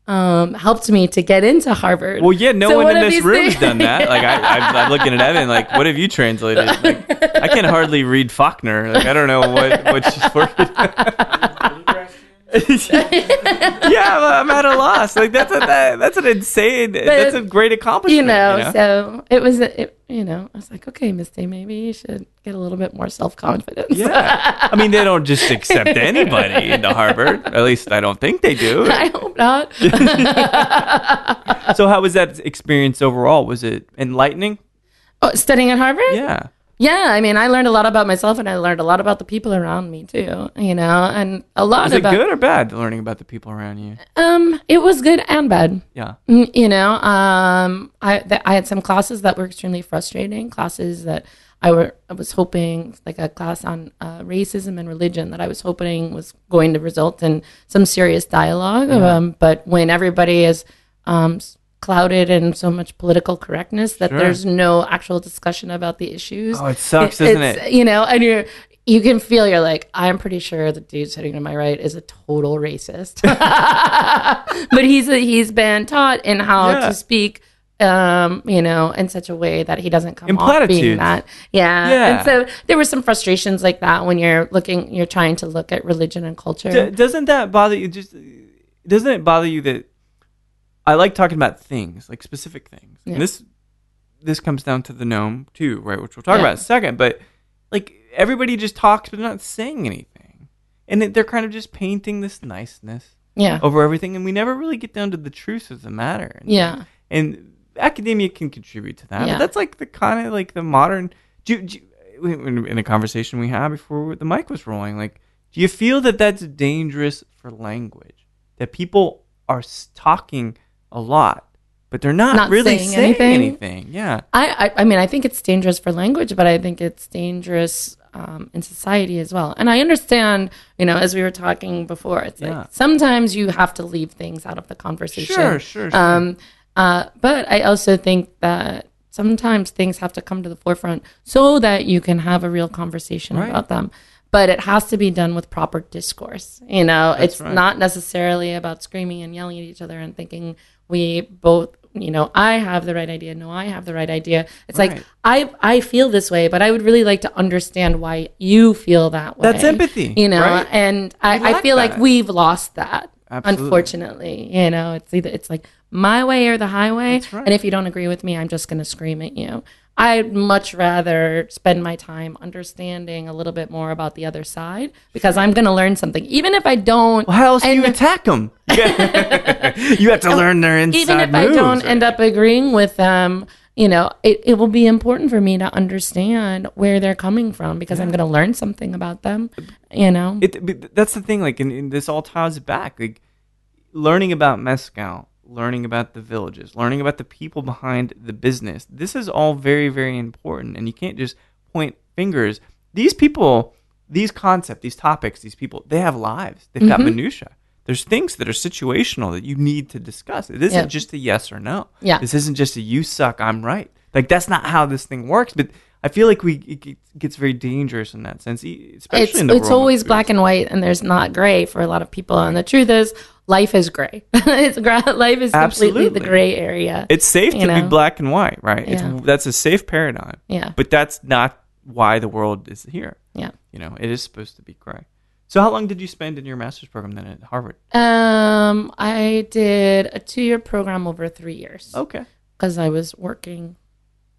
um, helped me to get into Harvard. Well, yeah, no So one in this room has done that. Like I, I'm, I'm looking at Evan. Like, what have you translated? Like, I can hardly read Faulkner. Like, I don't know what what she's working. yeah, I'm, I'm at a loss. Like that's a that, that's an insane. that's a great accomplishment. you know, so it was, it, you know, I was like, okay, Misty, maybe you should get a little bit more self confidence. yeah. I mean, they don't just accept anybody into Harvard. At least I don't think they do. I hope not. So, how was that experience overall? Was it enlightening? oh, studying at Harvard? Yeah. Yeah, I mean, I learned a lot about myself, and I learned a lot about the people around me too. You know, and a lot Was it about good or bad learning about the people around you? um, it was good and bad. Yeah. Mm, You know, um, I th- I had some classes that were extremely frustrating. Classes that I were I was hoping, like a class on uh, racism and religion, that I was hoping was going to result in some serious dialogue. Um, but when everybody is um, clouded in so much political correctness that Sure. there's no actual discussion about the issues. Oh, it sucks, doesn't it? You know, and you're you can feel you're like I'm pretty sure the dude sitting to my right is a total racist, but he's he's been taught in how Yeah. to speak. Um, you know, in such a way that he doesn't come In off being that. Yeah. Yeah. And so there were some frustrations like that when you're looking, you're trying to look at religion and culture. D- doesn't that bother you? Just doesn't it bother you that I like talking about things, like specific things. Yeah. And this this comes down to the NOM too, right? Which we'll talk Yeah. about in a second. But like everybody just talks, but not saying anything, and it- they're kind of just painting this niceness yeah. over everything, and we never really get down to the truth of the matter. And, Yeah. and academia can contribute to that. Yeah. But that's like the kind of like the modern. Do, do in in a conversation we had before the mic was rolling, like, do you feel that that's dangerous for language? That people are talking a lot but they're not, Not really saying saying, anything. anything. Yeah. I, I I mean I think it's dangerous for language, but I think it's dangerous um, in society as well. And I understand, you know, as we were talking before, it's Yeah. like sometimes you have to leave things out of the conversation. Sure, sure, sure. Um, uh, but I also think that sometimes things have to come to the forefront so that you can have a real conversation Right. about them. But it has to be done with proper discourse. You know, it's right. not necessarily about screaming and yelling at each other and thinking we both, you know, I have the right idea. No, I have the right idea. It's Right. like I I feel this way, but I would really like to understand why you feel that way. That's empathy, you know. right? And I, I feel like we've lost that. Absolutely. Unfortunately, you know, it's either it's like my way or the highway, right. and if you don't agree with me, I'm just going to scream at you. I'd much rather spend my time understanding a little bit more about the other side because I'm going to learn something, even if I don't. Well, how else do you attack them? you have to learn their inside even if moves. I don't end up agreeing with them, you know, it, it will be important for me to understand where they're coming from because I'm going to learn something about them, you know. it, that's the thing. Like, and, and this all ties back. Like, learning about mezcal, learning about the villages, learning about the people behind the business. This is all very, very important, and you can't just point fingers. These people, these concepts, these topics, these people, they have lives. They've got Mm-hmm. minutia. There's things that are situational that you need to discuss. It isn't Yeah. just a yes or no. Yeah. This isn't just a you suck, I'm right. Like that's not how this thing works. But I feel like we it gets- very dangerous in that sense, especially it's in the it's always black and white, and there's not gray for a lot of people. And the truth is, life is gray. it's gra- life is completely Absolutely. the gray area. It's safe to be black and white, right? Yeah. It's that's a safe paradigm. Yeah. But that's not why the world is here. yeah. You know, it is supposed to be gray. So how long did you spend in your master's program then at Harvard? Um, I did a two year program over three years Okay. because I was working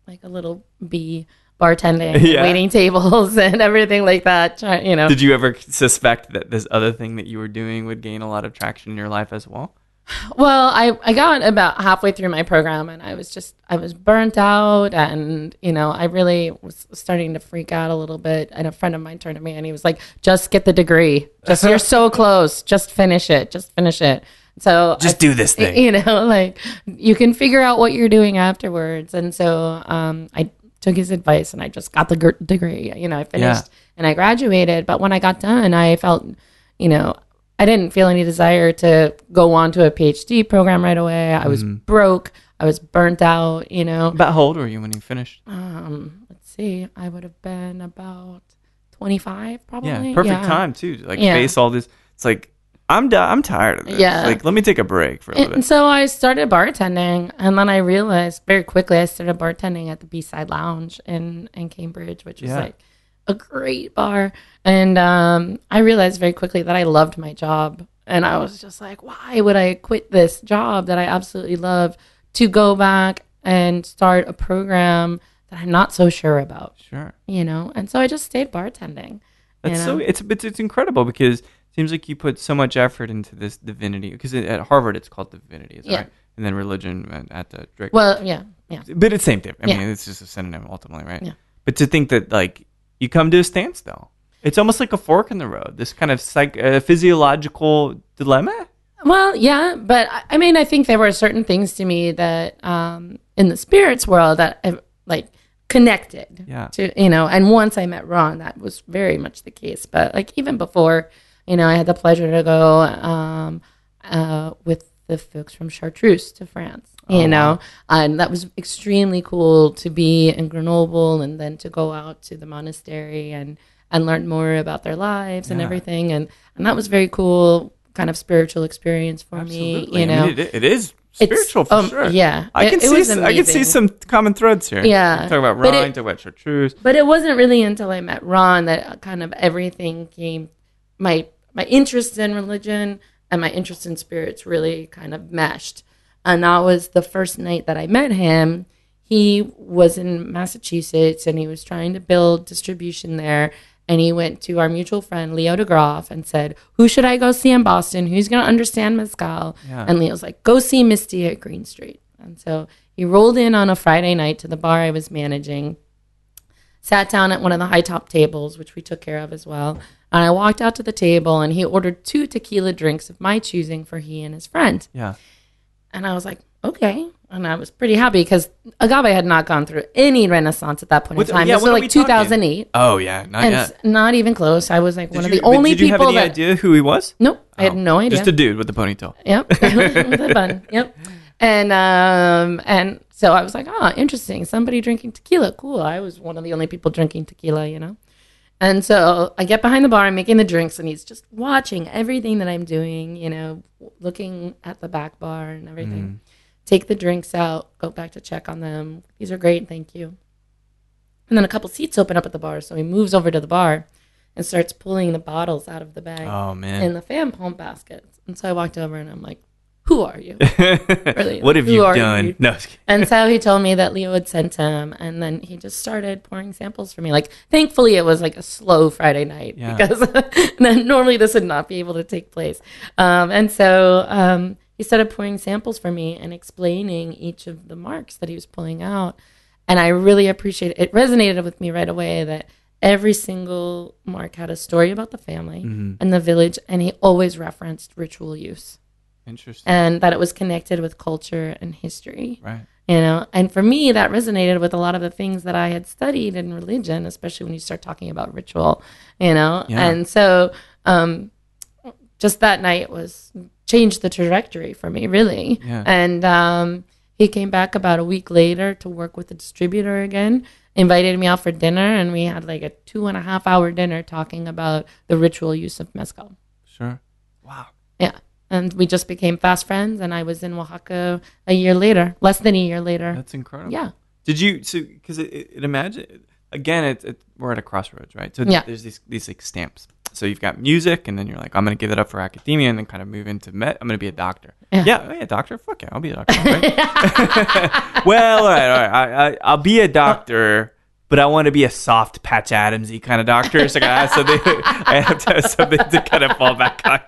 like a little bee bartending, Yeah. waiting tables, and everything like that. You know, Did you ever suspect that this other thing that you were doing would gain a lot of traction in your life as well? Well, I, I got about halfway through my program and I was just, I was burnt out and, you know, I really was starting to freak out a little bit. And a friend of mine turned to me and he was like, just get the degree. Just, you're so close. Just finish it. Just finish it. So Just I- do this thing. you know, like you can figure out what you're doing afterwards. And so um, I took his advice and I just got the gr- degree. You know, I finished and I graduated. But when I got done, I felt, you know, I didn't feel any desire to go on to a PhD program right away. I was broke. I was burnt out. You know, About how old were you when you finished? um, let's see, I would have been about 25 probably. Yeah, perfect time too. to, Like Yeah. face all this. It's like I'm done. I'm tired of this. Yeah. Like let me take a break for a little bit. And bit. so I started bartending, and then I realized very quickly I started bartending at the B Side Lounge in in Cambridge, which was Yeah. like a great bar. And um, I realized very quickly that I loved my job, and I was just like, why would I quit this job that I absolutely love to go back and start a program that I'm not so sure about, Sure. you know? And so I just stayed bartending. That's you so it's, it's it's incredible because seems like you put so much effort into this divinity because at Harvard it's called divinity, is Yeah. right? And then religion at, at the Drake. Well, yeah, yeah. but it's same thing. I Yeah. mean, it's just a synonym ultimately, right? Yeah. But to think that like you come to a standstill, it's almost like a fork in the road. This kind of psych uh, physiological dilemma. Well, yeah, but I- I mean, I think there were certain things to me that um, in the spirits world that uh, like connected Yeah. to you know. And once I met Ron, that was very much the case. But like even before, you know, I had the pleasure to go um, uh, with the folks from Chartreuse to France. You know, and that was extremely cool to be in Grenoble and then to go out to the monastery and and learn more about their lives and everything. And and that was very cool kind of spiritual experience for me. You I know, mean, it, it is It's- spiritual for um, sure. yeah. I can it see was s- I can see some common threads here. Yeah. Talk about Ron, it- talk about Chartreuse. but it wasn't really until I met Ron that kind of everything came. My my interest in religion and my interest in spirits really kind of meshed, and that was the first night that I met him. He was in Massachusetts and he was trying to build distribution there. And he went to our mutual friend Leo DeGroff and said, "Who should I go see in Boston? Who's going to understand mezcal?" Yeah. And Leo's like, "Go see Misty at Green Street." And so he rolled in on a Friday night to the bar I was managing sat down at one of the high top tables, which we took care of as well. And I walked out to the table and he ordered two tequila drinks of my choosing for he and his friend. Yeah. And I was like, okay. And I was pretty happy because Agave had not gone through any renaissance at that point What- in time. yeah, this was like talking? 2008. Oh yeah, not And yet. not even close. I was like one Did of the only did you have people any that. idea who he was? Nope, I had Oh, no idea. Just a dude with a ponytail. Yep, with a bun. Yep, and um, and so I was like, oh, interesting. Somebody drinking tequila. Cool. I was one of the only people drinking tequila, you know. And so I get behind the bar, I'm making the drinks, and he's just watching everything that I'm doing, you know, looking at the back bar and everything. Mm-hmm. Take the drinks out, go back to check on them. These are great, thank you. And then a couple seats open up at the bar, so he moves over to the bar and starts pulling the bottles out of the bag Oh man. in the fan palm baskets. And so I walked over and I'm like, "Who are you?" Really, what have you done? you? No. I was kidding. And so he told me that Leo had sent him, and then he just started pouring samples for me. Like, thankfully, it was like a slow Friday night Yeah. because then normally this would not be able to take place. Um, and so um, he started pouring samples for me and explaining each of the marks that he was pulling out. And I really appreciated it. It resonated with me right away that every single mark had a story about the family Mm-hmm. and the village, and he always referenced ritual use Interesting. and that it was connected with culture and history right. you know and for me that resonated with a lot of the things that i had studied in religion especially when you start talking about ritual you know Yeah. and so um just that night was changed the trajectory for me really Yeah. and um he came back about a week later to work with the distributor again invited me out for dinner and we had like a two and a half hour dinner talking about the ritual use of mezcal Sure. Wow. yeah. And we just became fast friends. And I was in Oaxaca a year later, less than a year later. That's incredible. Yeah. Did you so because it, it, imagine again it, it we're at a crossroads right so Yeah. there's these these like stamps so you've got music and then you're like I'm gonna give it up for academia and then kind of move into med I'm gonna be a doctor Yeah. yeah oh, yeah doctor fuck yeah I'll be a doctor right? well all right all right I, I, I'll be a doctor but I want to be a soft Patch Adamsy kind of doctor so I I have to have something to kind of fall back on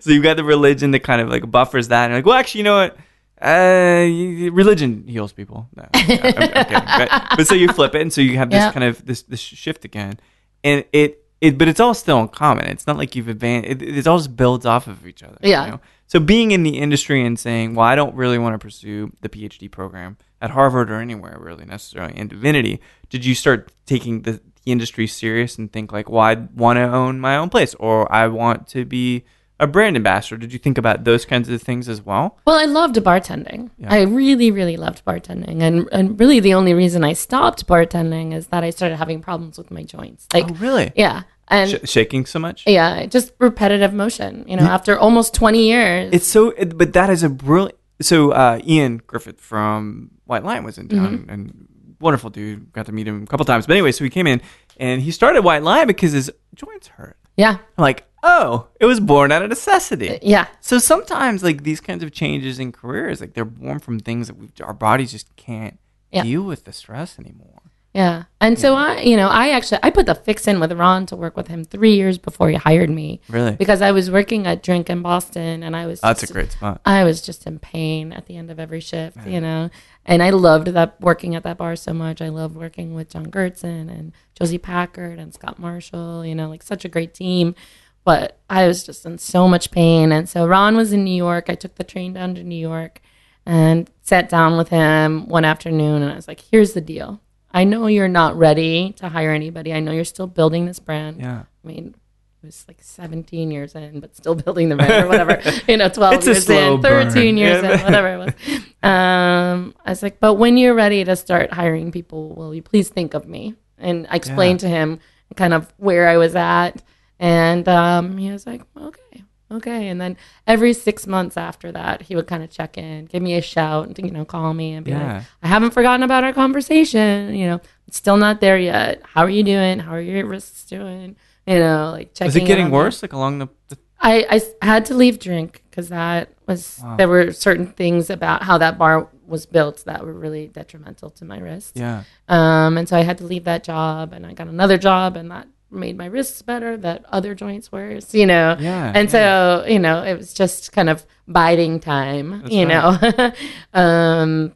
so you've got the religion that kind of like buffers that and like well actually you know what uh, religion heals people. No, I'm. But, but so you flip it, and so you have this Yeah. kind of this this shift again, and it it but it's all still in common. It's not like you've advanced. It, it all just builds off of each other. Yeah. You know? So being in the industry and saying, well, I don't really want to pursue the PhD program at Harvard or anywhere really necessarily in divinity. Did you start taking the, the industry serious and think like, well, I want to own my own place, or I want to be a brand ambassador? Did you think about those kinds of things as well? Well, I loved bartending. Yeah. I really, really loved bartending. And, and really, the only reason I stopped bartending is that I started having problems with my joints. Like, oh, really? yeah. And Sh- shaking so much? yeah, just repetitive motion. You know, after almost 20 years. It's so, but that is a brilliant. So uh, Ian Griffith from White Lion was in town, Mm-hmm. and wonderful dude. Got to meet him a couple times. But anyway, so he came in, and he started White Lion because his joints hurt. Yeah. Like, oh, it was born out of necessity. Uh, yeah. So sometimes, like these kinds of changes in careers, like they're born from things that we our bodies just can't Yeah. deal with the stress anymore. Yeah. And so I, you know, I actually I put the fix in with Ron to work with him 3 years before he hired me Really, because I was working at Drink in Boston and I was that's a great spot. I was just in pain at the end of every shift, you know. And I loved that working at that bar so much. I loved working with John Gertsen and Josey Packard and Scott Marshall, you know, like such a great team. But I was just in so much pain. And so Ron was in New York. I took the train down to New York and sat down with him one afternoon and I was like, here's the deal. I know you're not ready to hire anybody. I know you're still building this brand. Yeah, I mean, was like 17 years in, but still building the brand or whatever. you know, 12 It's years in, 13 burn. years Yeah. in, whatever it was. Um, I was like, but when you're ready to start hiring people, will you please think of me? And I explained to him kind of where I was at. And um, he was like, okay, okay. And then every six months after that, he would kind of check in, give me a shout, and, you know, call me and be Yeah. like, I haven't forgotten about our conversation. You know, it's still not there yet. How are you doing? How are your wrists doing? You know, like checking. was it in getting worse? Like along the, the I, I had to leave drink because that was Wow. there were certain things about how that bar was built that were really detrimental to my wrist. yeah. Um, and so I had to leave that job, and I got another job, and that made my wrists better. That other joints worse, you know. Yeah, And so you know, it was just kind of biding time, That's you know. um,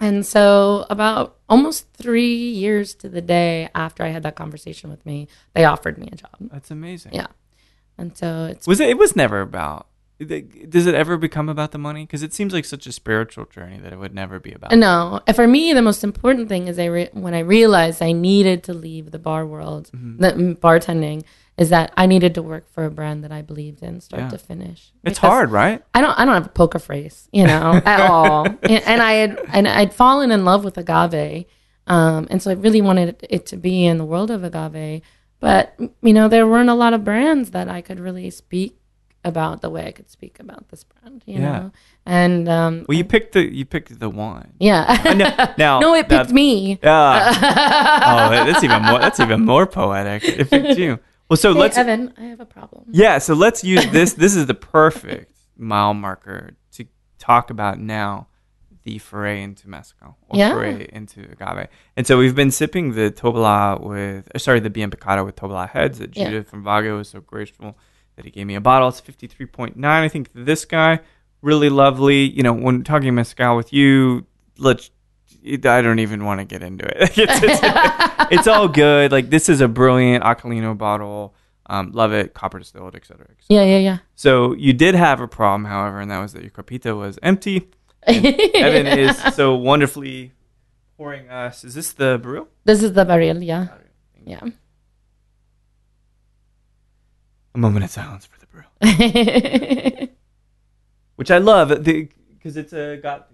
and so about almost three years to the day after I had that conversation with me, they offered me a job. That's amazing. Yeah. And so it's Was it? It was never about Does it ever become about the money? Because it seems like such a spiritual journey that it would never be about. No, for me, the most important thing is I re- when I realized I needed to leave the bar world, Mm-hmm. the mm, bartending, is that I needed to work for a brand that I believed in, start Yeah. to finish. It's hard, right? I don't. I don't have a poker face, you know, at all. And, and I had and I'd fallen in love with agave, um, and so I really wanted it to be in the world of agave. But you know, there weren't a lot of brands that I could really speak about the way I could speak about this brand. You Yeah. know, and um, Well, you picked the you picked the one. yeah. No, now, no, it picked me. Yeah. oh, that's even more. That's even more poetic. It picked you. Well, so Hey, let's. Evan, I have a problem. Yeah, so let's use this. This is the perfect mile marker to talk about now the foray into mezcal or Yeah. foray into agave. And so we've been sipping the Tobala with, uh, sorry, the Bien Picado with Tobala heads that Yeah. From Vago was so graceful that he gave me a bottle. It's 53.9. I think this guy, really lovely. You know, when talking mezcal with you, let's, I don't even want to get into it. it's, it's, it's all good. Like, this is a brilliant Aquilino bottle. Um, love it, copper distilled, etc. et. Yeah, yeah, yeah. So you did have a problem, however, and that was that your copita was empty. And Evan is so wonderfully pouring us. Is this the barrel? This is the barrel. Yeah, yeah. A moment of silence for the brew, which I love because it's a agave.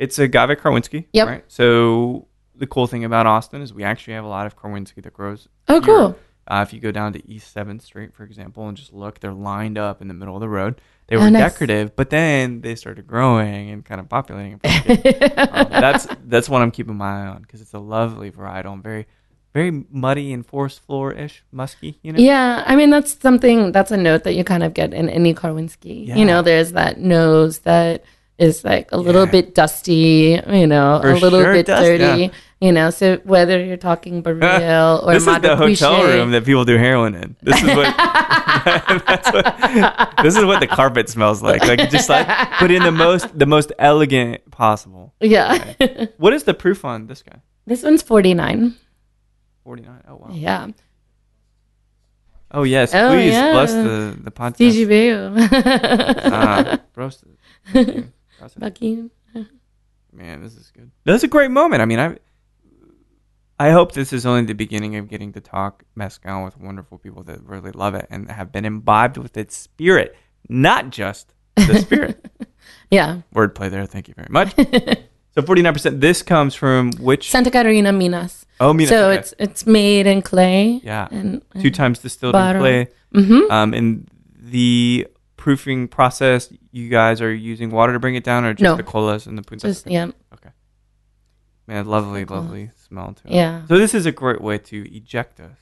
It's a agave Karwinskii. Yep. Right. So the cool thing about Austin is we actually have a lot of Karwinskii that grows. oh, here. cool. Uh, if you go down to East Seventh Street, for example, and just look, they're lined up in the middle of the road. They were Oh, nice. decorative, but then they started growing and kind of populating. um, that's that's what I'm keeping my eye on because it's a lovely varietal and very, very muddy and forest floor ish, musky. You know. Yeah, I mean that's something that's a note that you kind of get in any Karwinskii. Yeah. You know, there's that nose that is like a little bit dusty, you know, For a little sure, bit dust, dirty. yeah. You know, so whether you're talking Barril or this is the hotel Madre room that people do heroin in. This is what, what this is what the carpet smells like. Like just like put in the most the most elegant possible. Yeah. What is the proof on this guy? this one's 49. Forty nine. Oh wow. Yeah. Oh yes, Oh, please yeah. bless the the podcast. Ah, roasted. Thank you. Bucky. Man, this is good. That's a great moment. I mean, I I hope this is only the beginning of getting to talk mezcal with wonderful people that really love it and have been imbibed with its spirit, not just the spirit. Yeah. Wordplay there. Thank you very much. so forty nine percent. This comes from which? Santa Catarina Minas. oh, Minas. so okay. it's it's made in clay. yeah, And, two times distilled butter. in clay. hmm Um, in the proofing process, you guys are using water to bring it down, or just No. the colas and the punta? Just yeah. Okay. Man, lovely, lovely smell to it. Yeah. So this is a great way to eject us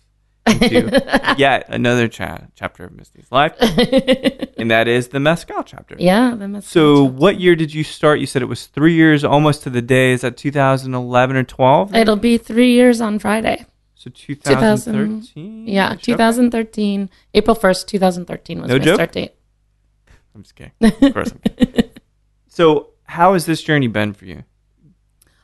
into yet another cha- chapter of Misty's life, and that is the mezcal chapter. yeah. The mezcal So chapter. what year did you start? You said it was three years, almost to the day. Is that 2011 or 12? It'll be three years on Friday. So 2013. Yeah, 2013, April 1st, 2013 was No my joke? start date. I'm just kidding. Of course. I'm kidding. so how has this journey been for you?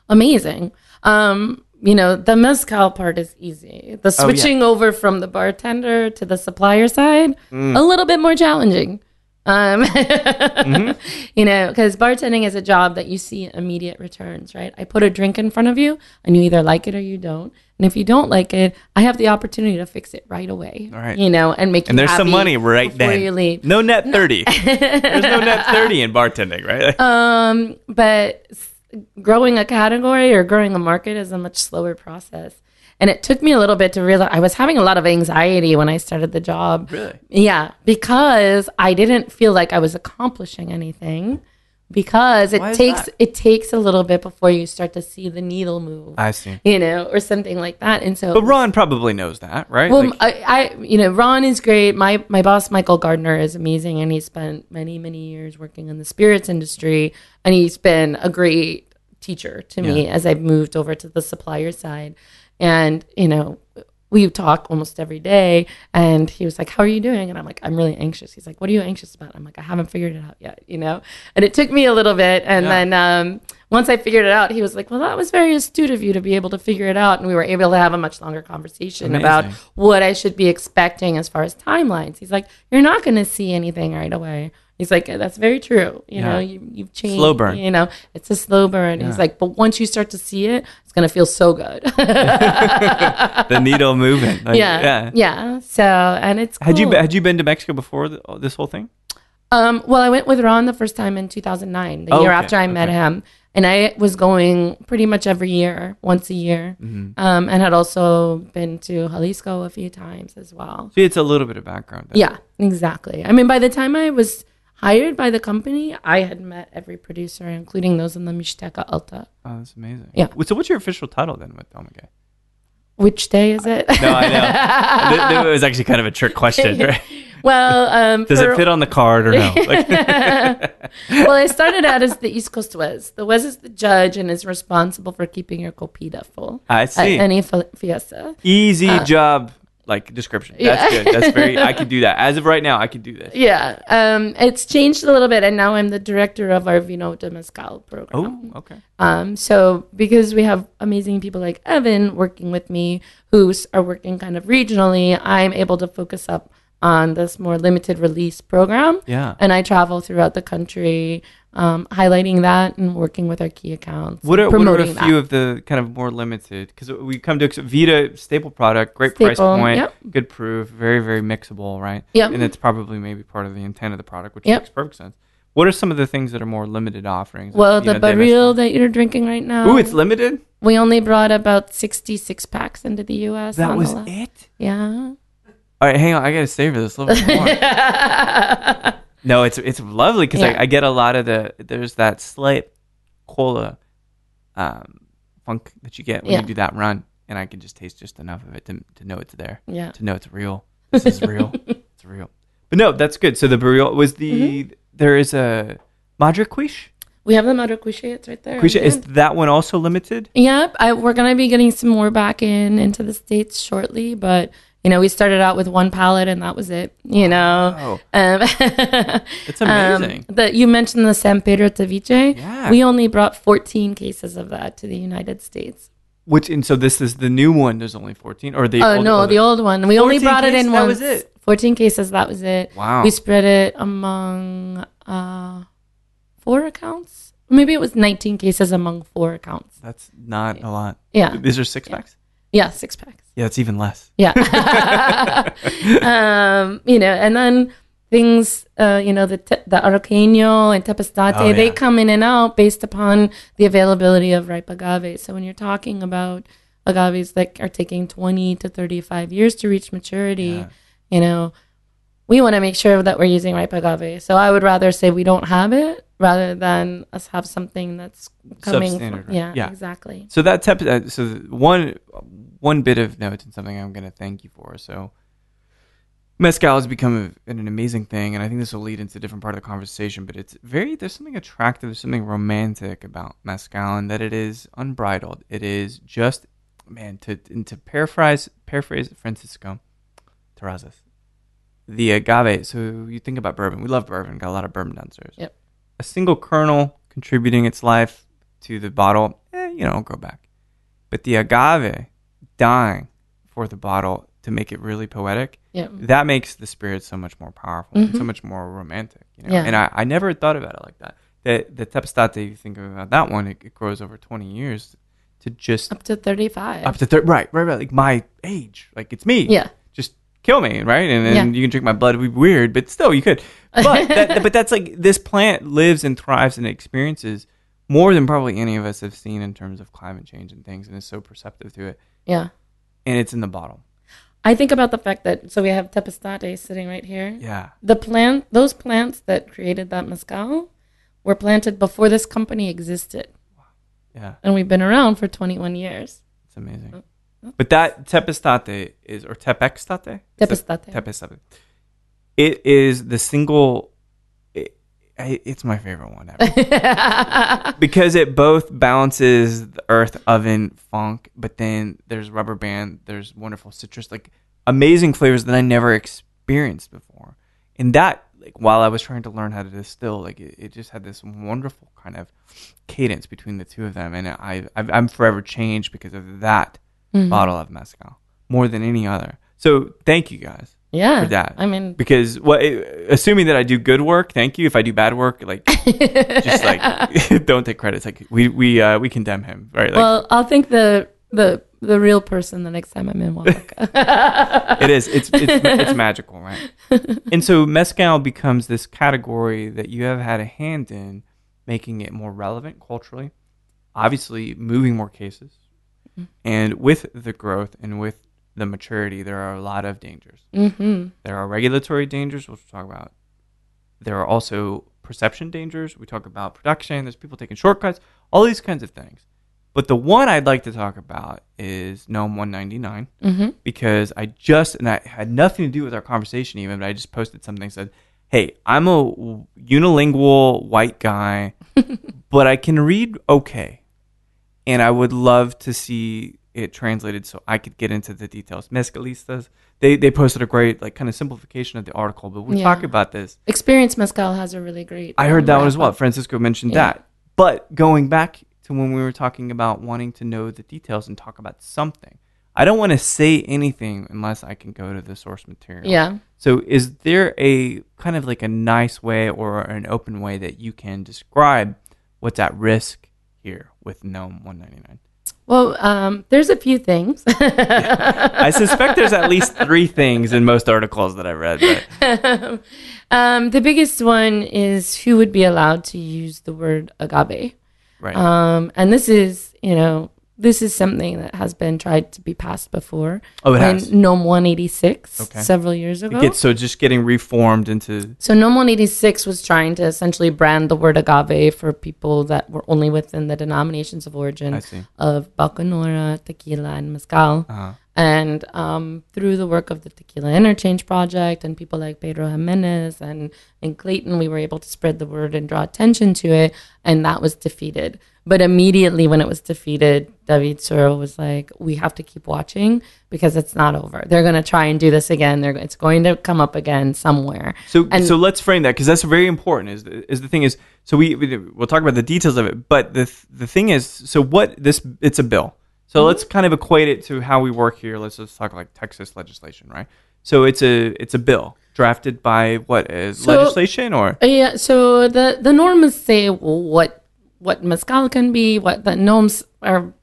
Amazing. Um, you know, the mezcal part is easy. The Oh, yeah. switching over from the bartender to the supplier side, Mm. a little bit more challenging. Um, Mm-hmm. you know, because bartending is a job that you see immediate returns, right? I put a drink in front of you and you either like it or you don't. And if you don't like it, I have the opportunity to fix it right away. All right. You know, and make And you there's some money right then. you leave. No net 30. there's no net 30 in bartending, right? Um, but growing a category or growing a market is a much slower process. And it took me a little bit to realize I was having a lot of anxiety when I started the job. really? Yeah, because I didn't feel like I was accomplishing anything. Because it takes that? it takes a little bit before you start to see the needle move, I see. you know, or something like that. And so, But Ron probably knows that, right? well, Like- I, I, you know, Ron is great. My my boss, Michael Gardner, is amazing, and he spent many many years working in the spirits industry, and he's been a great teacher to me as I've moved over to the supplier side. And you know, we talk almost every day, and he was like, "How are you doing?" And I'm like, "I'm really anxious." He's like, "What are you anxious about?" I'm like, "I haven't figured it out yet," you know. And it took me a little bit, and Yeah. then um, once I figured it out, he was like, "Well, that was very astute of you to be able to figure it out," and we were able to have a much longer conversation about what I should be expecting as far as timelines. He's like, You're not going to see anything right away. He's like, that's very true. You Yeah. know, you, you've changed. Slow burn. You know, it's a slow burn. Yeah. He's like, but once you start to see it, it's gonna feel so good. the needle moving. Like, yeah, yeah. yeah, So, and it's Had you been, had you been to Mexico before the, this whole thing? Um, well, I went with Ron the first time in 2009, the Oh, year okay, after I met okay. him. And I was going pretty much every year, once a year, Mm-hmm. um, and had also been to Jalisco a few times as well. See, it's a little bit of background. there. Yeah, exactly. I mean, by the time I was hired by the company, I had met every producer, including those in the Mixteca Alta. Oh, that's amazing. Yeah. So, what's your official title then with Omega? Which day is it? No, I know. It was actually kind of a trick question, right? well, um, Does for- it fit on the card or no? Like, well, I started out as the East Coast Wes. The Wes is the judge and is responsible for keeping your copita full I at any fi- fiesta. Easy job, like description. That's Yeah. good. That's very. I could do that. As of right now, I could do this. Yeah, um, it's changed a little bit, and now I'm the director of our Vino de Mezcal program. Oh, okay. Um, so because we have amazing people like Evan working with me who are working kind of regionally, I'm able to focus up on this more limited release program. Yeah. And I travel throughout the country, um, highlighting that and working with our key accounts. What are, what are a few that. of the kind of more limited? Because we come to Vida staple product, great price point, yep. good proof, very very mixable, right? Yep. And it's probably maybe part of the intent of the product, which Yep. makes perfect sense. What are some of the things that are more limited offerings? Well, the know, that you're drinking right now. Ooh, it's limited. we only brought about 66 packs into the U.S. That was it. Yeah. All right, hang on. I gotta savor this a little bit more. no, it's it's lovely because Yeah. I, I get a lot of the there's that slight cola um, funk that you get when Yeah. you do that run, and I can just taste just enough of it to to know it's there, Yeah. to know it's real. This is real. it's real. But no, that's good. So the barril was the Mm-hmm. there is a Madre Cuishe. We have the Madre Cuishe. It's right there. Cuishe is that one also limited? Yep, I, we're gonna be getting some more back in into the states shortly, but you know we started out with one pallet and that was it. You know, Oh, um, it's amazing. Um, the, you mentioned the San Pedro Taviche. Yeah. we only brought 14 cases of that to the United States. Which and so this is the new one. There's only fourteen, or the Oh old- no, the old one. We only 14 brought it cases, in that was it? 14 cases. That was it. Wow. We spread it among uh, four accounts. Maybe it was 19 cases among four accounts. That's not a lot. Yeah. These are six packs. Yeah, six packs. Yeah, it's even less. Yeah. um, you know, and then things, uh, you know, the te- the Arroqueño and Tepestate, Oh, they come in and out based upon the availability of ripe agave. So when you're talking about agaves that are taking 20 to 35 years to reach maturity, Yeah. you know, we want to make sure that we're using ripe agave. So I would rather say we don't have it rather than us have something that's coming. Substandard, From, right? yeah, Yeah. exactly. So that tep- uh, so one one bit of note and something I'm going to thank you for. So mezcal has become a, an amazing thing, and I think this will lead into a different part of the conversation. But it's very there's something attractive, there's something romantic about mezcal, and that it is unbridled. It is just man to and to paraphrase paraphrase Francisco Terrazas. The agave. So you think about bourbon. We love bourbon. Got a lot of bourbon downstairs. Yep. A single kernel contributing its life to the bottle, eh, you know, go back. But the agave dying for the bottle to make it really poetic, Yeah. that makes the spirit so much more powerful and so mm-hmm. much more romantic. You know? Yeah. And I, I never thought about it like that. The the tepestate, you think about that one, it, it grows over 20 years to just Up to 35. up to thir- right, right, right, like my age, like it's me. Yeah. Just kill me, right? And then Yeah. you can drink my blood. It'd be weird, but still, you could. But that, but that's like this plant lives and thrives and experiences more than probably any of us have seen in terms of climate change and things, and is so perceptive to it. Yeah. And it's in the bottle. I think about the fact that so we have tepestate sitting right here. Yeah. The plant, those plants that created that mezcal, were planted before this company existed, Wow. Yeah. and we've been around for 21 years. It's amazing. Uh, uh. But that tepestate is, or tepextate? Tepestate. Tepestate. It is the single, I- it's my favorite one ever. because it both balances the earth oven funk, but then there's rubber band, there's wonderful citrus, like amazing flavors that I never experienced before. And that, like, while I was trying to learn how to distill, like, it, it just had this wonderful kind of cadence between the two of them. And I, I've, I'm forever changed because of that mm-hmm. bottle of mezcal more than any other. So thank you guys. Yeah. for that. I mean, because what assuming that I do good work, thank you. If I do bad work, like just like don't take credit. It's like we we uh, we condemn him, right? Like well, I'll think the the the real person the next time I'm in Oaxaca. it is. It's it's it's magical, right? And so mezcal becomes this category that you have had a hand in making it more relevant culturally, obviously moving more cases. And with the growth and with the maturity, there are a lot of dangers. hmm There are regulatory dangers, which we'll talk about. There are also perception dangers. We talk about production. There's people taking shortcuts, all these kinds of things. But the one I'd like to talk about is NOM 199 hmm because I just, and I had nothing to do with our conversation even, but I just posted something that said, Hey, I'm a unilingual white guy, but I can read okay. And I would love to see it translated so I could get into the details. Mezcalistas, they, they posted a great, like, kind of simplification of the article, but we'll Yeah. talk about this. Experience Mezcal has a really great. I heard that one as well. Francisco mentioned Yeah. that. But going back to when we were talking about wanting to know the details and talk about something, I don't want to say anything unless I can go to the source material. Yeah. So, is there a kind of like a nice way or an open way that you can describe what's at risk here with NOM 199? Well, um, there's a few things. I suspect there's at least three things in most articles that I read. But um, the biggest one is who would be allowed to use the word agave. right, Um, and this is, you know, this is something that has been tried to be passed before. Oh, it in has? NOM 186 Okay. several years ago. gets so just getting reformed into So NOM 186 was trying to essentially brand the word agave for people that were only within the denominations of origin of Bacanora, tequila, and mezcal. Uh-huh. And um, through the work of the Tequila Interchange Project and people like Pedro Jimenez and, and Clayton, we were able to spread the word and draw attention to it. And that was defeated. But immediately when it was defeated, David Suro was like, we have to keep watching because it's not over. They're going to try and do this again. They're, it's going to come up again somewhere. So And- so let's frame that because that's very important. Is the, is the thing is so we we- we'll talk about the details of it, but the th- the thing is so what this it's a bill. So Mm-hmm. let's kind of equate it to how we work here. Let's just talk like Texas legislation, right? So it's a it's a bill drafted by what is So- legislation or Uh, Yeah, so the the norms say what what mezcal can be, what the norms are.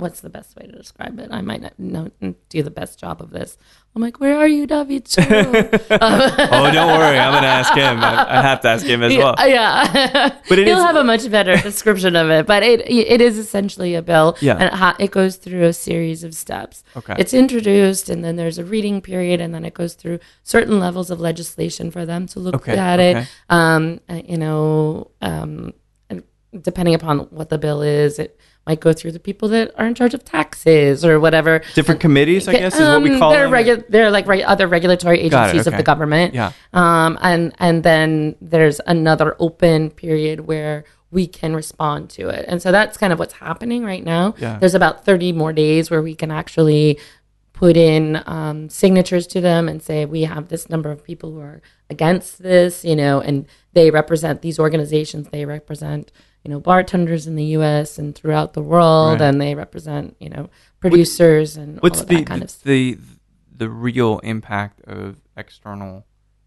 What's the best way to describe it? I might not know, do the best job of this. I'm like, where are you, David? oh don't worry, I'm gonna ask him. I, I have to ask him as well. yeah, But he'll is- have a much better description of it. But it it is essentially a bill, Yeah. and it, ha- it goes through a series of steps. Okay. it's introduced, and then there's a reading period, and then it goes through certain levels of legislation for them to look Okay, at okay. it. Um, uh, you know, um, depending upon what the bill is, it might go through the people that are in charge of taxes or whatever. Different committees, I guess, is what we Um, call they're them. Regu- they're like re- other regulatory it, agencies of the government. Yeah. Um, and and then there's another open period where we can respond to it. And so that's kind of what's happening right now. Yeah. There's about 30 more days where we can actually put in um, signatures to them and say we have this number of people who are against this, you know, and they represent these organizations. They represent you know bartenders in the U.S. and throughout the world, Right. and they represent you know producers and What's the kind of stuff. the the real impact of external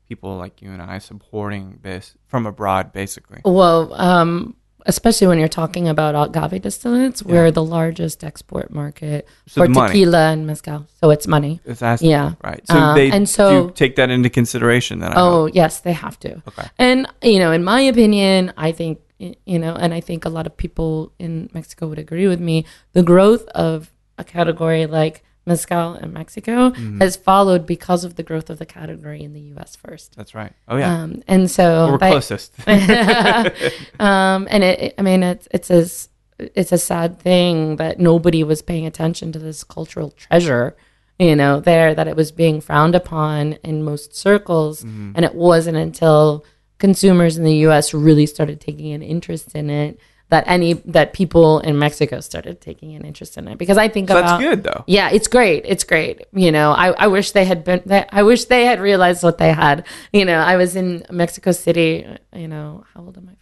people like you and I supporting this from abroad, basically? Well, um, especially when you're talking about agave distillates, we're the largest export market So for tequila and mezcal. So it's money. It's asking, Yeah. right. So Um, they and so- do take that into consideration. Then I Oh, hope. yes, they have to. Okay. And, you know, in my opinion, I think, you know, and I think a lot of people in Mexico would agree with me, the growth of a category like mezcal in Mexico Mm-hmm. has followed because of the growth of the category in the U.S. first. that's right. Oh yeah, Um, and so we're by- closest. um, and it, I mean, it's it's a s- it's a sad thing that nobody was paying attention to this cultural treasure, you know, there that it was being frowned upon in most circles, Mm-hmm. and it wasn't until consumers in the U.S. really started taking an interest in it that any that people in Mexico started taking an interest in it because I think So about that's good though. yeah, it's great. It's great. You know, I, I wish they had been, I wish they had realized what they had. You know, I was in Mexico City, you know, how old am I?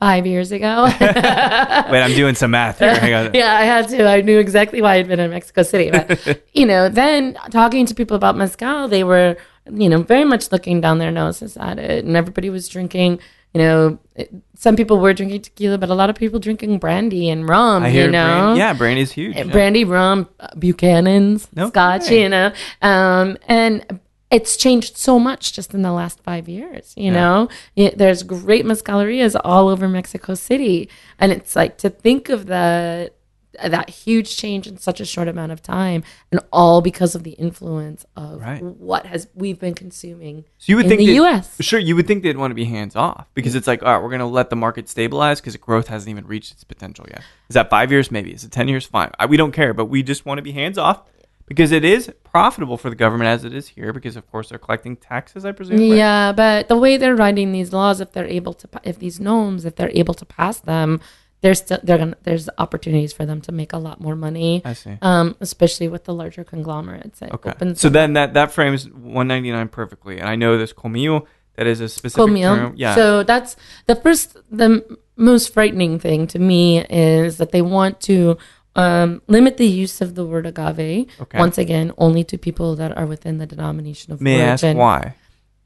Five years ago. Wait, I'm doing some math here. Yeah, I had to. I knew exactly why I'd been in Mexico City. But, you know, then talking to people about Mezcal, they were, you know, very much looking down their noses at it. And everybody was drinking, you know, it, some people were drinking tequila, but a lot of people drinking brandy and rum, I hear you know. brand, yeah, brandy's huge. Uh, yeah. brandy, rum, uh, Buchanan's, No Scotch, you know, um, and it's changed so much just in the last five years. You Yeah. know, It- there's great mezcalerias all over Mexico City, and it's like to think of that that huge change in such a short amount of time, and all because of the influence of Right. what has we've been consuming. So you would in think the that- U.S. Sure, you would think they'd want to be hands off because it's like, all right, we're going to let the market stabilize because growth hasn't even reached its potential yet. Is that five years? Maybe. Is it 10 years? Fine. I, we don't care, but we just want to be hands off because it is profitable for the government as it is here because, of course, they're collecting taxes, I presume. right? Yeah, but the way they're writing these laws, if they're able to, if these norms, if they're able to pass them, there's still they're gonna there's opportunities for them to make a lot more money. I see. Um, especially with the larger conglomerates. Okay. So them then that, that frames 199 perfectly. And I know this comillo, that is a specific Komil. term. Yeah. So that's the first, the most frightening thing to me is that they want to um, limit the use of the word agave. Okay. Once again, only to people that are within the denomination of May I ask why?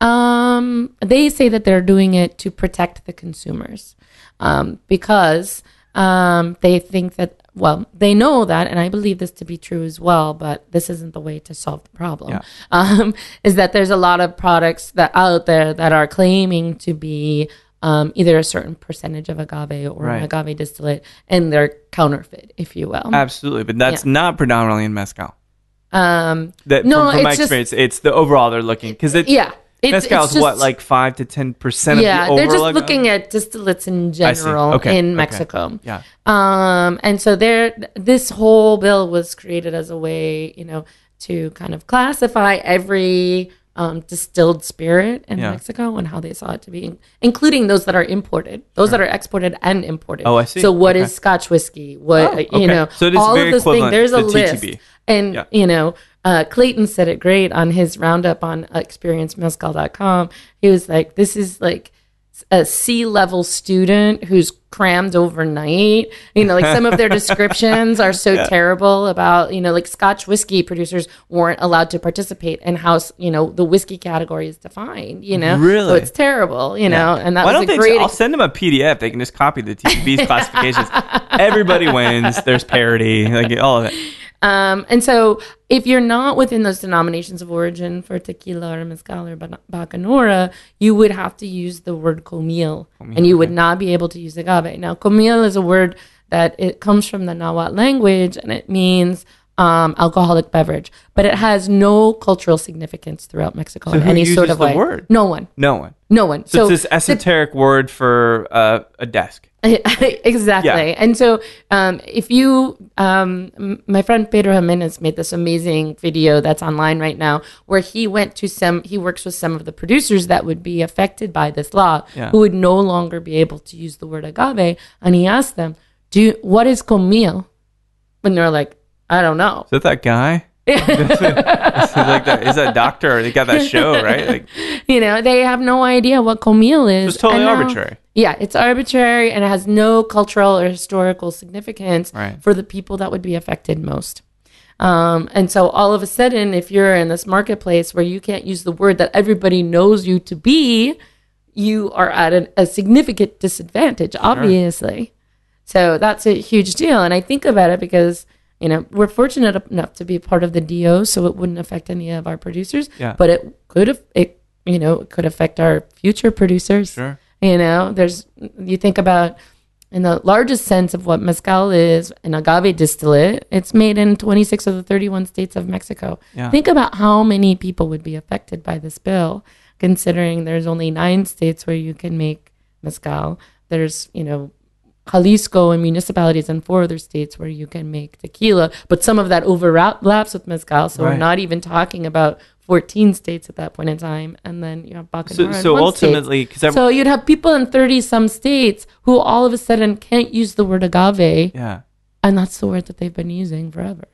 Um, they say that they're doing it to protect the consumers, um, because um, they think that well, they know that, and I believe this to be true as well. But this isn't the way to solve the problem. Yeah. Um, is that there's a lot of products that out there that are claiming to be um, either a certain percentage of agave or Right. an agave distillate, and they're counterfeit, if you will. Absolutely. But that's Yeah. not predominantly in Mezcal. Um, That, No, from, from my it's just- experience, it's the overall they're looking because it's yeah, it's, Mezcal's it's what just- like five to ten percent yeah, of the they're just looking at distillates in general Okay, in okay. Mexico. Yeah. Um, and so there, this whole bill was created as a way, you know, to kind of classify every um, distilled spirit in Yeah. Mexico and how they saw it to be, including those that are imported, those that are exported and imported. Oh, I see. So what is Okay. Scotch whiskey? What Oh, you know? So is all very of those things. There's a list. And Yeah. you know. Uh, Clayton said it great on his roundup on experiencemezcal.com. He was like, "This is like a C level student who's crammed overnight. You know, like some of their descriptions are so terrible about, you know, like Scotch whiskey producers weren't allowed to participate in how, you know, the whiskey category is defined, you know? So Really? it's terrible, you know? And that Why was a great. I'll send them a PDF. They can just copy the TTB's classifications. Everybody wins. There's parity, like all of it. Um, and so if you're not within those denominations of origin for tequila or mezcal or bacanora, you would have to use the word Komil, and you would not be able to use agave. Now, Komil is a word that it comes from the Nahuatl language, and it means um, alcoholic beverage, but it has no cultural significance throughout Mexico So in any sort of the way. word? No one. No one. No one. So, it's this esoteric word for uh, a desk. exactly. Yeah. And so, um, if you, um, m- my friend Pedro Jimenez made this amazing video that's online right now, where he went to some, he works with some of the producers that would be affected by this law, Yeah. who would no longer be able to use the word agave, and he asked them, "Do you, what is Komil?" And they're like, "I don't know." Is that that guy? Is like that, is that a doctor? They got that show, right? Like, You know, they have no idea what Komil is. it's totally now- arbitrary. Yeah, it's arbitrary and it has no cultural or historical significance Right. for the people that would be affected most. Um, and so all of a sudden, if you're in this marketplace where you can't use the word that everybody knows you to be, you are at an, a significant disadvantage, obviously. So that's a huge deal. And I think about it because, you know, we're fortunate enough to be part of the DO, so it wouldn't affect any of our producers. Yeah. But it could have, it, you know, it could affect our future producers. Sure. You know, there's, you think about, in the largest sense of what mezcal is, an agave distillate, it's made in 26 of the 31 states of Mexico. Yeah. Think about how many people would be affected by this bill, considering there's only nine states where you can make mezcal. There's, you know, Jalisco and municipalities and four other states where you can make tequila, but some of that overlaps with mezcal. So Right. we're not even talking about 14 states at that point in time. And then you have Bacanora So, so ultimately, because So you'd have people in 30 some states who all of a sudden can't use the word agave, yeah, and that's the word that they've been using forever.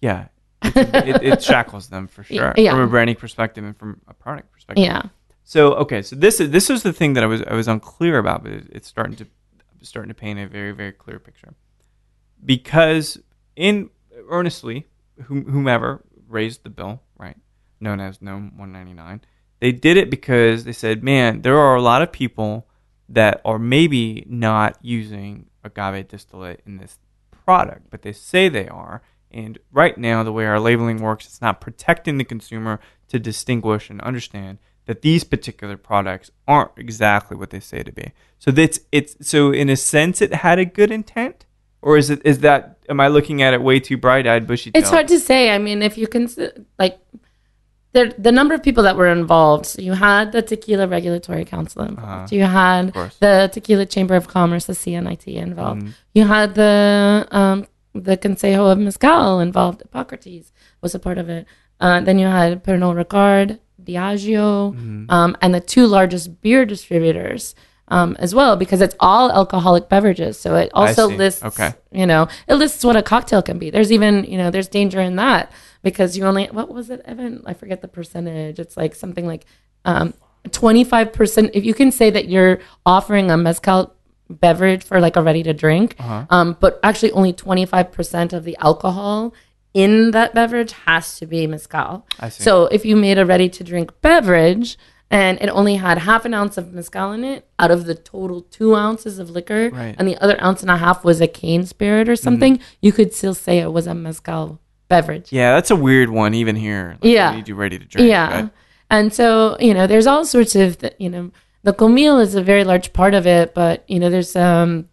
yeah, it, it shackles them for sure Yeah. from a branding perspective and from a product perspective. Yeah. So okay, so this is this was the thing that I was I was unclear about, but it- it's starting to starting to paint a very very clear picture. Because in earnestly, whomever raised the bill, right? known as NOM 199. They did it because they said, man, there are a lot of people that are maybe not using agave distillate in this product, but they say they are. And right now, the way our labeling works, it's not protecting the consumer to distinguish and understand that these particular products aren't exactly what they say to be. So that's it's so in a sense, it had a good intent, or is it is that am I looking at it way too bright eyed, bushy? It's hard to say. I mean, if you can like the the number of people that were involved. So you had the Tequila Regulatory Council involved. Uh-huh. You had the Tequila Chamber of Commerce, the CNIT, involved. Mhm. You had the um, the Consejo of Mezcal involved. Hippocrates was a part of it. Uh, then you had Pernod Ricard, Diageo, Mm-hmm. um, and the two largest beer distributors. Um, as well, because it's all alcoholic beverages, so it also lists, Okay. you know, it lists what a cocktail can be. There's even, you know, there's danger in that because you only, what was it, Evan? I forget the percentage. It's like something like um, 25%. If you can say that you're offering a mezcal beverage for like a ready to drink, Uh-huh. um, but actually only 25% of the alcohol in that beverage has to be mezcal. I see. So if you made a ready to drink beverage and it only had half an ounce of mezcal in it out of the total two ounces of liquor, Right. Mm-hmm. and the other ounce and a half was a cane spirit or something, you could still say it was a mezcal beverage. Yeah, that's a weird one even here. Like, Yeah. you ready to drink. Yeah. but- And so, you know, there's all sorts of, th- you know, the Komil is a very large part of it, but, you know, there's um,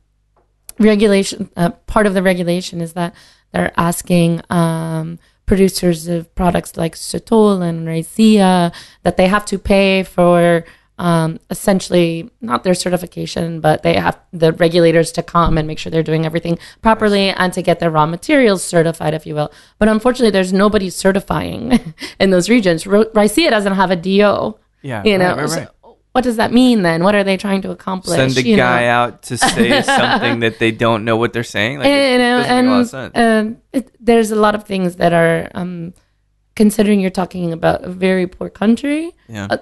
regulation. Uh, part of the regulation is that they're asking um, producers of products like Sotol and Raicilla that they have to pay for um, essentially not their certification, but they have the regulators to come and make sure they're doing everything properly and to get their raw materials certified, if you will. But unfortunately, there's nobody certifying in those regions. Raicilla doesn't have a DO. Yeah, You know, right, right, so right. What does that mean then? What are they trying to accomplish? Send a you know? guy out to say something that they don't know what they're saying. Like, you it know, doesn't make a lot of sense. and um, it, there's a lot of things that are, um, considering you're talking about a very poor country, yeah. uh,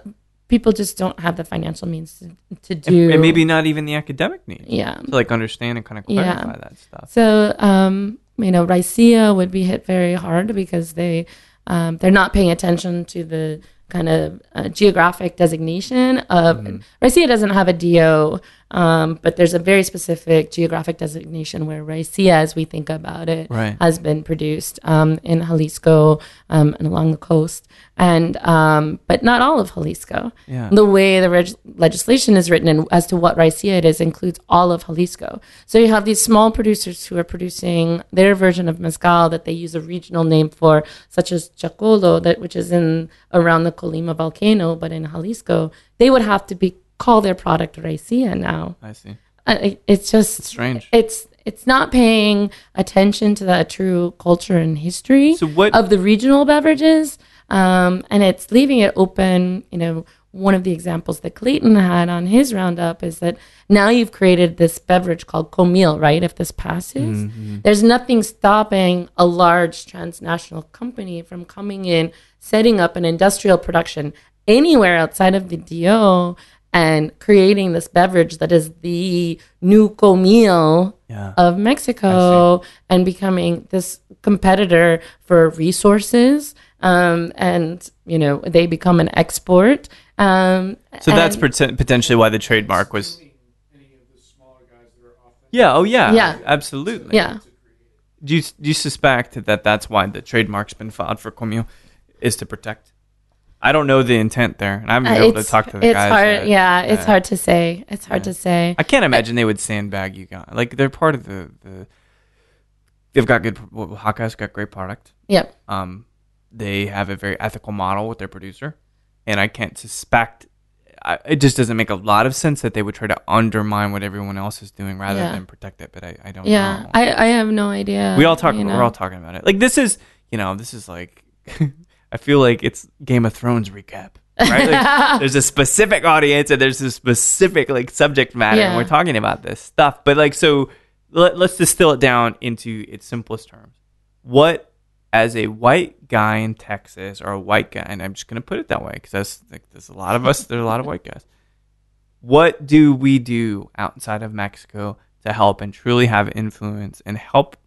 people just don't have the financial means to, to do. and maybe not even the academic needs yeah. to like understand and kind of Yeah. clarify that stuff. So, um, you know, Raicilla would be hit very hard because they um, they're not paying attention to the kind of uh, geographic designation of Mm-hmm. Raicilla doesn't have a DO, um, but there's a very specific geographic designation where Raicilla, as we think about it, Right. has been produced um, in Jalisco um, and along the coast, and um, but not all of Jalisco. Yeah. The way the reg- legislation is written and as to what Raicilla it is includes all of Jalisco. So you have these small producers who are producing their version of mezcal that they use a regional name for, such as Chacolo, that which is in around the Colima volcano, but in Jalisco, they would have to be call their product Raicilla now. I see. I- It's just strange. It's it's not paying attention to the true culture and history So what- of the regional beverages, um, and it's leaving it open. You know, one of the examples that Clayton had on his roundup is that now you've created this beverage called Komil, right? If this passes, Mm-hmm. there's nothing stopping a large transnational company from coming in, setting up an industrial production anywhere outside of the DO and creating this beverage that is the new Komil Yeah. of Mexico and becoming this competitor for resources. Um, and, you know, they become an export. Um, So that's and- poten- potentially why the trademark was. any of the smaller guys that are often Yeah. Oh, yeah. Yeah. Absolutely. yeah. Do you do you suspect that that's why the trademark's been filed for Comio, is to protect? I don't know the intent there, and I haven't been able to talk to the it's guys. hard. Yeah, it's Yeah. hard to say. It's hard to say. I can't imagine they would sandbag you guys. Like they're part of the the. They've got good. Well, Haka's got great product. Yep. Um, they have a very ethical model with their producer, and I can't suspect. I, it just doesn't make a lot of sense that they would try to undermine what everyone else is doing rather Yeah. than protect it. But I, I don't Yeah, know. I, I have no idea. we all talk. We're all talking about it. Like this is, you know, this is like. I feel like it's Game of Thrones recap. Right? Like, there's a specific audience and there's a specific like subject matter, and we're talking about this stuff. But like, so let, let's distill it down into its simplest terms. What, as a white guy in Texas or a white guy, and I'm just gonna put it that way because that's like there's a lot of us. There's a lot of white guys. What do we do outside of Mexico to help and truly have influence and help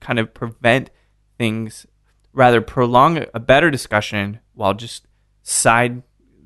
kind of prevent things rather prolong a better discussion while just side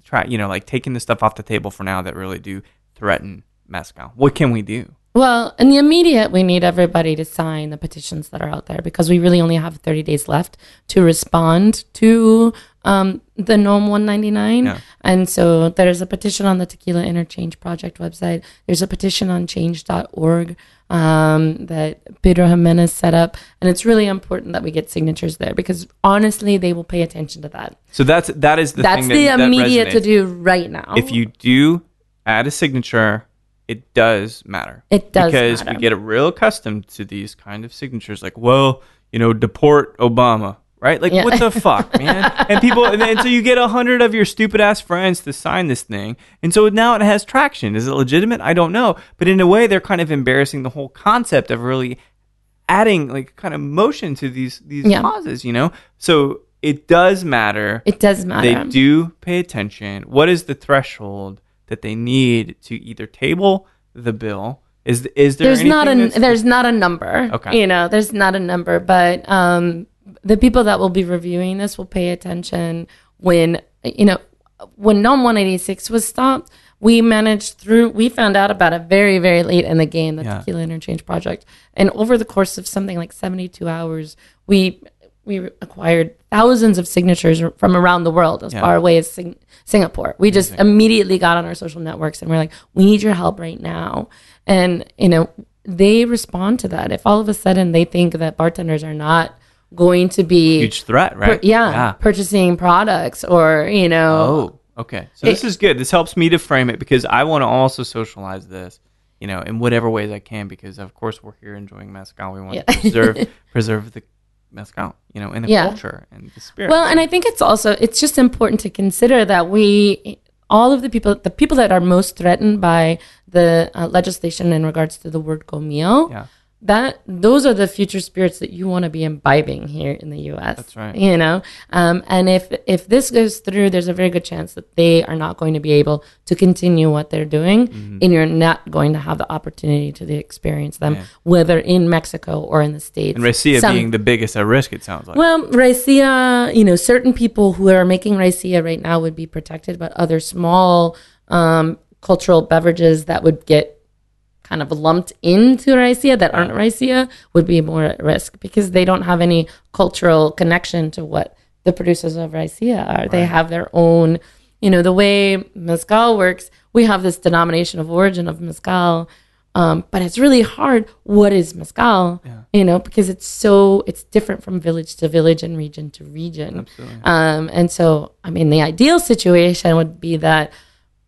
try, you know, like taking the stuff off the table for now that really do threaten mezcal. What can we do? Well, in the immediate, we need everybody to sign the petitions that are out there because we really only have 30 days left to respond to um, the NOM 199. Yeah. And so there's a petition on the Tequila Interchange Project website. There's a petition on change.org um, that Pedro Jimenez set up. And it's really important that we get signatures there because honestly, they will pay attention to that. So that's that is the That's thing the that, that immediate to do right now. If you do add a signature, it does matter. It does because matter. we get real accustomed to these kind of signatures, like, well, you know, deport Obama, right? Like, Yeah. what the fuck, man? And people, and, and so you get a hundred of your stupid ass friends to sign this thing, and so now it has traction. Is it legitimate? I don't know, but in a way, they're kind of embarrassing the whole concept of really adding like kind of motion to these these Yeah. causes, you know. So it does matter it does matter. they do pay attention. What is the threshold that they need to either table the bill? Is is there there's not a there's not a number Okay. you know there's not a number but um the people that will be reviewing this will pay attention when you know when nom 186 was stopped we managed through we found out about it very very late in the game the Yeah. tequila interchange project and over the course of something like 72 hours we we acquired thousands of signatures from around the world as Yeah. far away as Sing- Singapore. We just immediately got on our social networks and we're like, we need your help right now. And, you know, they respond to that. If all of a sudden they think that bartenders are not going to be, huge threat, right? yeah, purchasing products or, you know, Oh, okay. So this is good. This helps me to frame it because I want to also socialize this, you know, in whatever ways I can. Because of course we're here enjoying mezcal. We want Yeah. to preserve preserve the mezcal, you know, and the Yeah. culture and the spirit. Well, and I think it's also it's just important to consider that we all of the people the people that are most threatened by the uh, legislation in regards to the word Komil Yeah. That those are the future spirits that you want to be imbibing here in the US. That's right. You know, um, and if if this goes through, there's a very good chance that they are not going to be able to continue what they're doing, Mm-hmm. and you're not going to have the opportunity to experience them, Yeah. whether in Mexico or in the states. and Raicilla Some- being the biggest at risk, it sounds like. well, raicilla, you know, certain people who are making raicilla right now would be protected, but other small um, cultural beverages that would get kind of lumped into raicilla that aren't raicilla would be more at risk because they don't have any cultural connection to what the producers of raicilla are. They have their own, you know, the way mezcal works. We have this denomination of origin of mezcal. Um, but it's really hard. What is mezcal? You know, because it's so it's different from village to village and region to region. Absolutely. Um, and so, I mean, the ideal situation would be that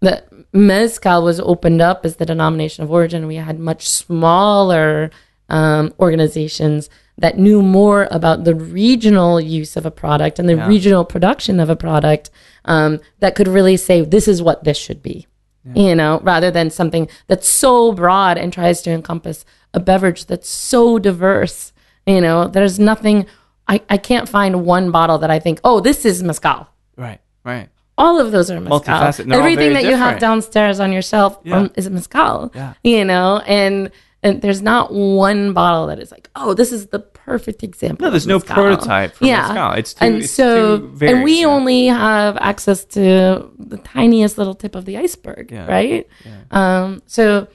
that mezcal was opened up as the denomination of origin. We had much smaller um, organizations that knew more about the regional use of a product and the Yeah. regional production of a product um, that could really say this is what this should be you know, rather than something that's so broad and tries to encompass a beverage that's so diverse. You know, there's nothing, I, I can't find one bottle that I think, oh, this is mezcal. right, right. All of those are mezcal. Everything very that you have downstairs on yourself Yeah. um, is a mezcal. Yeah. You know, and and there's not one bottle that is like, oh, this is the perfect example. No, there's no prototype for mezcal. It's too- and it's so varied, and we yeah. only have access to the tiniest little tip of the iceberg, Yeah. right? Um, so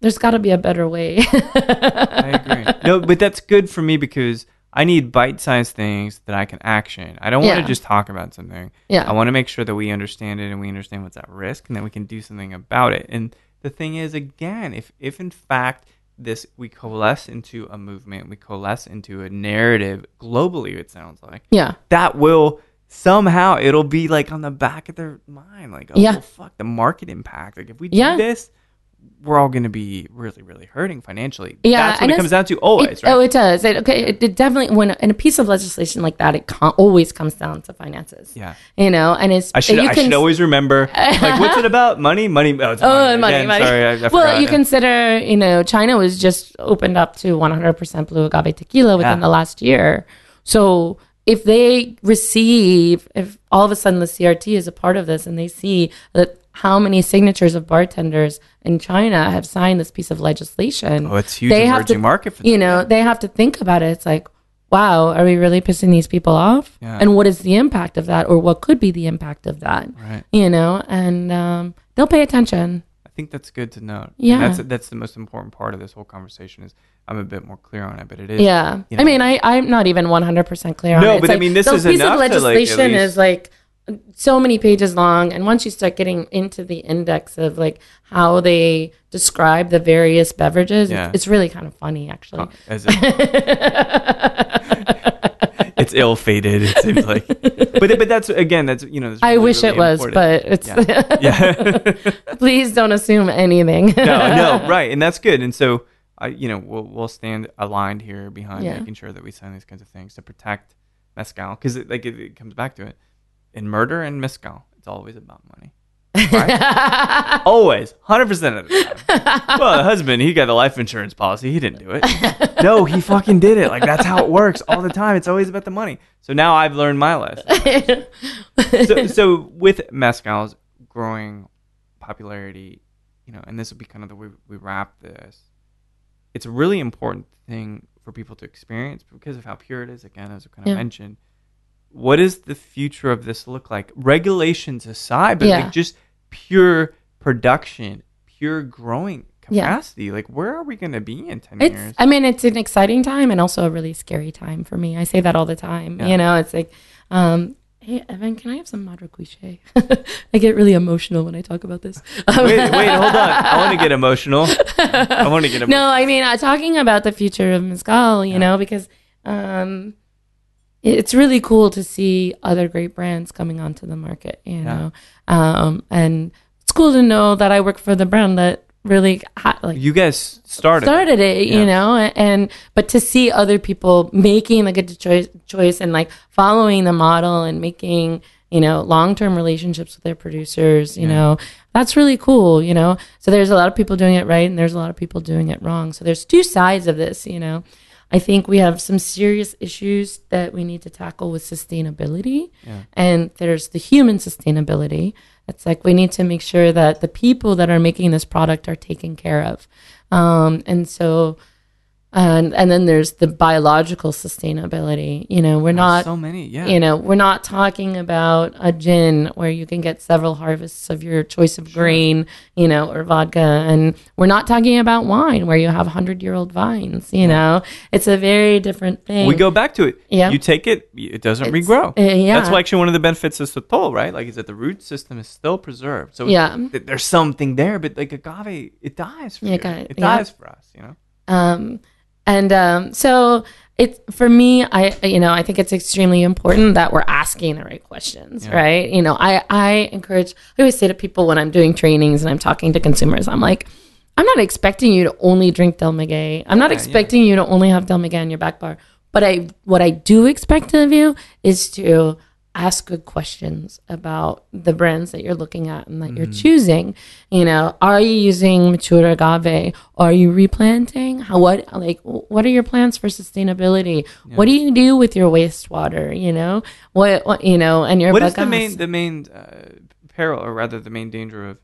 there's got to be a better way. I agree. No, but that's good for me because I need bite-sized things that I can action. I don't want Yeah. to just talk about something. Yeah. I want to make sure that we understand it and we understand what's at risk, and that we can do something about it. And the thing is, again, if if in fact this we coalesce into a movement, we coalesce into a narrative globally, it sounds like yeah, that will somehow it'll be like on the back of their mind, like oh Yeah. well, fuck the market impact. Like if we do Yeah. this. We're all going to be really, really hurting financially. Yeah, that's what it comes down to always, It- right? Oh, it does. It, okay, it, it definitely when in a piece of legislation like that, it always comes down to finances. Yeah. you know, and it's I should you I can should always remember like what's it about? Money, money. Oh, it's Oh, money, Again, money. Sorry, I, I well, forgot. you consider, you know, China was just opened up to 100% blue agave tequila within Yeah. the last year. So if they receive, if all of a sudden the CRT is a part of this and they see that how many signatures of bartenders in China have signed this piece of legislation. Oh, it's huge they have emerging to, market for You know, they have to think about it. It's like, wow, are we really pissing these people off? Yeah. And what is the impact of that, or what could be the impact of that? Right. You know, and um, they'll pay attention. I think that's good to note. And Yeah. that's that's the most important part of this whole conversation is I'm a bit more clear on it, but it is. Yeah. you I mean, I, I'm not even 100% clear on it. It's but I mean, this is piece enough of to, like, legislation least- is like so many pages long. And once you start getting into the index of like how they describe the various beverages, Yeah. it's, it's really kind of funny, actually. It- it's ill fated. It seems like, but but that's again that's you know. that's I wish really it was, important. but it's yeah. please don't assume anything. no, no, right, and that's good. And so, I, you know, we'll we'll stand aligned here behind Yeah. making sure that we sign these kinds of things to protect mezcal, because it, like it, it comes back to it. In murder and mezcal, it's always about money. Right? always, hundred percent of the time. Well, the husband, he got a life insurance policy. He didn't do it. No, he fucking did it. Like that's how it works all the time. It's always about the money. So now I've learned my lesson. so, so with mezcal's growing popularity, you know, and this will be kind of the way we wrap this. It's a really important thing for people to experience because of how pure it is. Again, as I kind of Yeah. mentioned, what does the future of this look like? Regulations aside, but Yeah. like just pure production, pure growing Yeah. capacity. Like, where are we going to be in ten It's, years? I mean, it's an exciting time and also a really scary time for me. I say that all the time. Yeah. You know, it's like, um, hey, Evan, can I have some Madre Cuishe? I get really emotional when I talk about this. wait, wait, hold on. I want to get emotional. I want to get emotional. no, I mean, uh, talking about the future of mezcal, you Yeah. know, because um, it's really cool to see other great brands coming onto the market, you Yeah. know, um, and it's cool to know that I work for the brand that really ha- like You guys started. started it, Yeah. you know, and but to see other people making the good choice, choice and like following the model and making you know long term relationships with their producers, you Yeah. know, that's really cool, you know. So there's a lot of people doing it right, and there's a lot of people doing it wrong. So there's two sides of this, you know. I think we have some serious issues that we need to tackle with sustainability. Yeah. And there's the human sustainability. It's like we need to make sure that the people that are making this product are taken care of. Um, and so, and, and then there's the biological sustainability. You know, we're not, so many. Yeah. you know, we're not talking about a gin where you can get several harvests of your choice of grain, you know, or vodka. And we're not talking about wine where you have 100 year old vines, you know, it's a very different thing. we go back to it. Yeah. You take it, it doesn't It's- regrow. uh, yeah. That's actually one of the benefits of Sotol, right? Like is that the root system is still preserved. So Yeah. th- there's something there, but like agave, it dies for Yeah, you. it. Yeah. dies for us, you know? Um, and um, so it's for me, I you know I think it's extremely important that we're asking the right questions, Yeah. right? You know, I I encourage. I always say to people when I'm doing trainings and I'm talking to consumers, I'm like. I'm not expecting you to only drink Del Maguey. I'm not Yeah, expecting you to only have Del Maguey in your back bar. But I, what I do expect of you is to ask good questions about the brands that you're looking at and that you're Mm-hmm. choosing. You know, are you using mature agave? Are you replanting? How what like what are your plans for sustainability? What do you do with your wastewater? You know, what, what you know, and your What is the main the main uh, peril, or rather the main danger of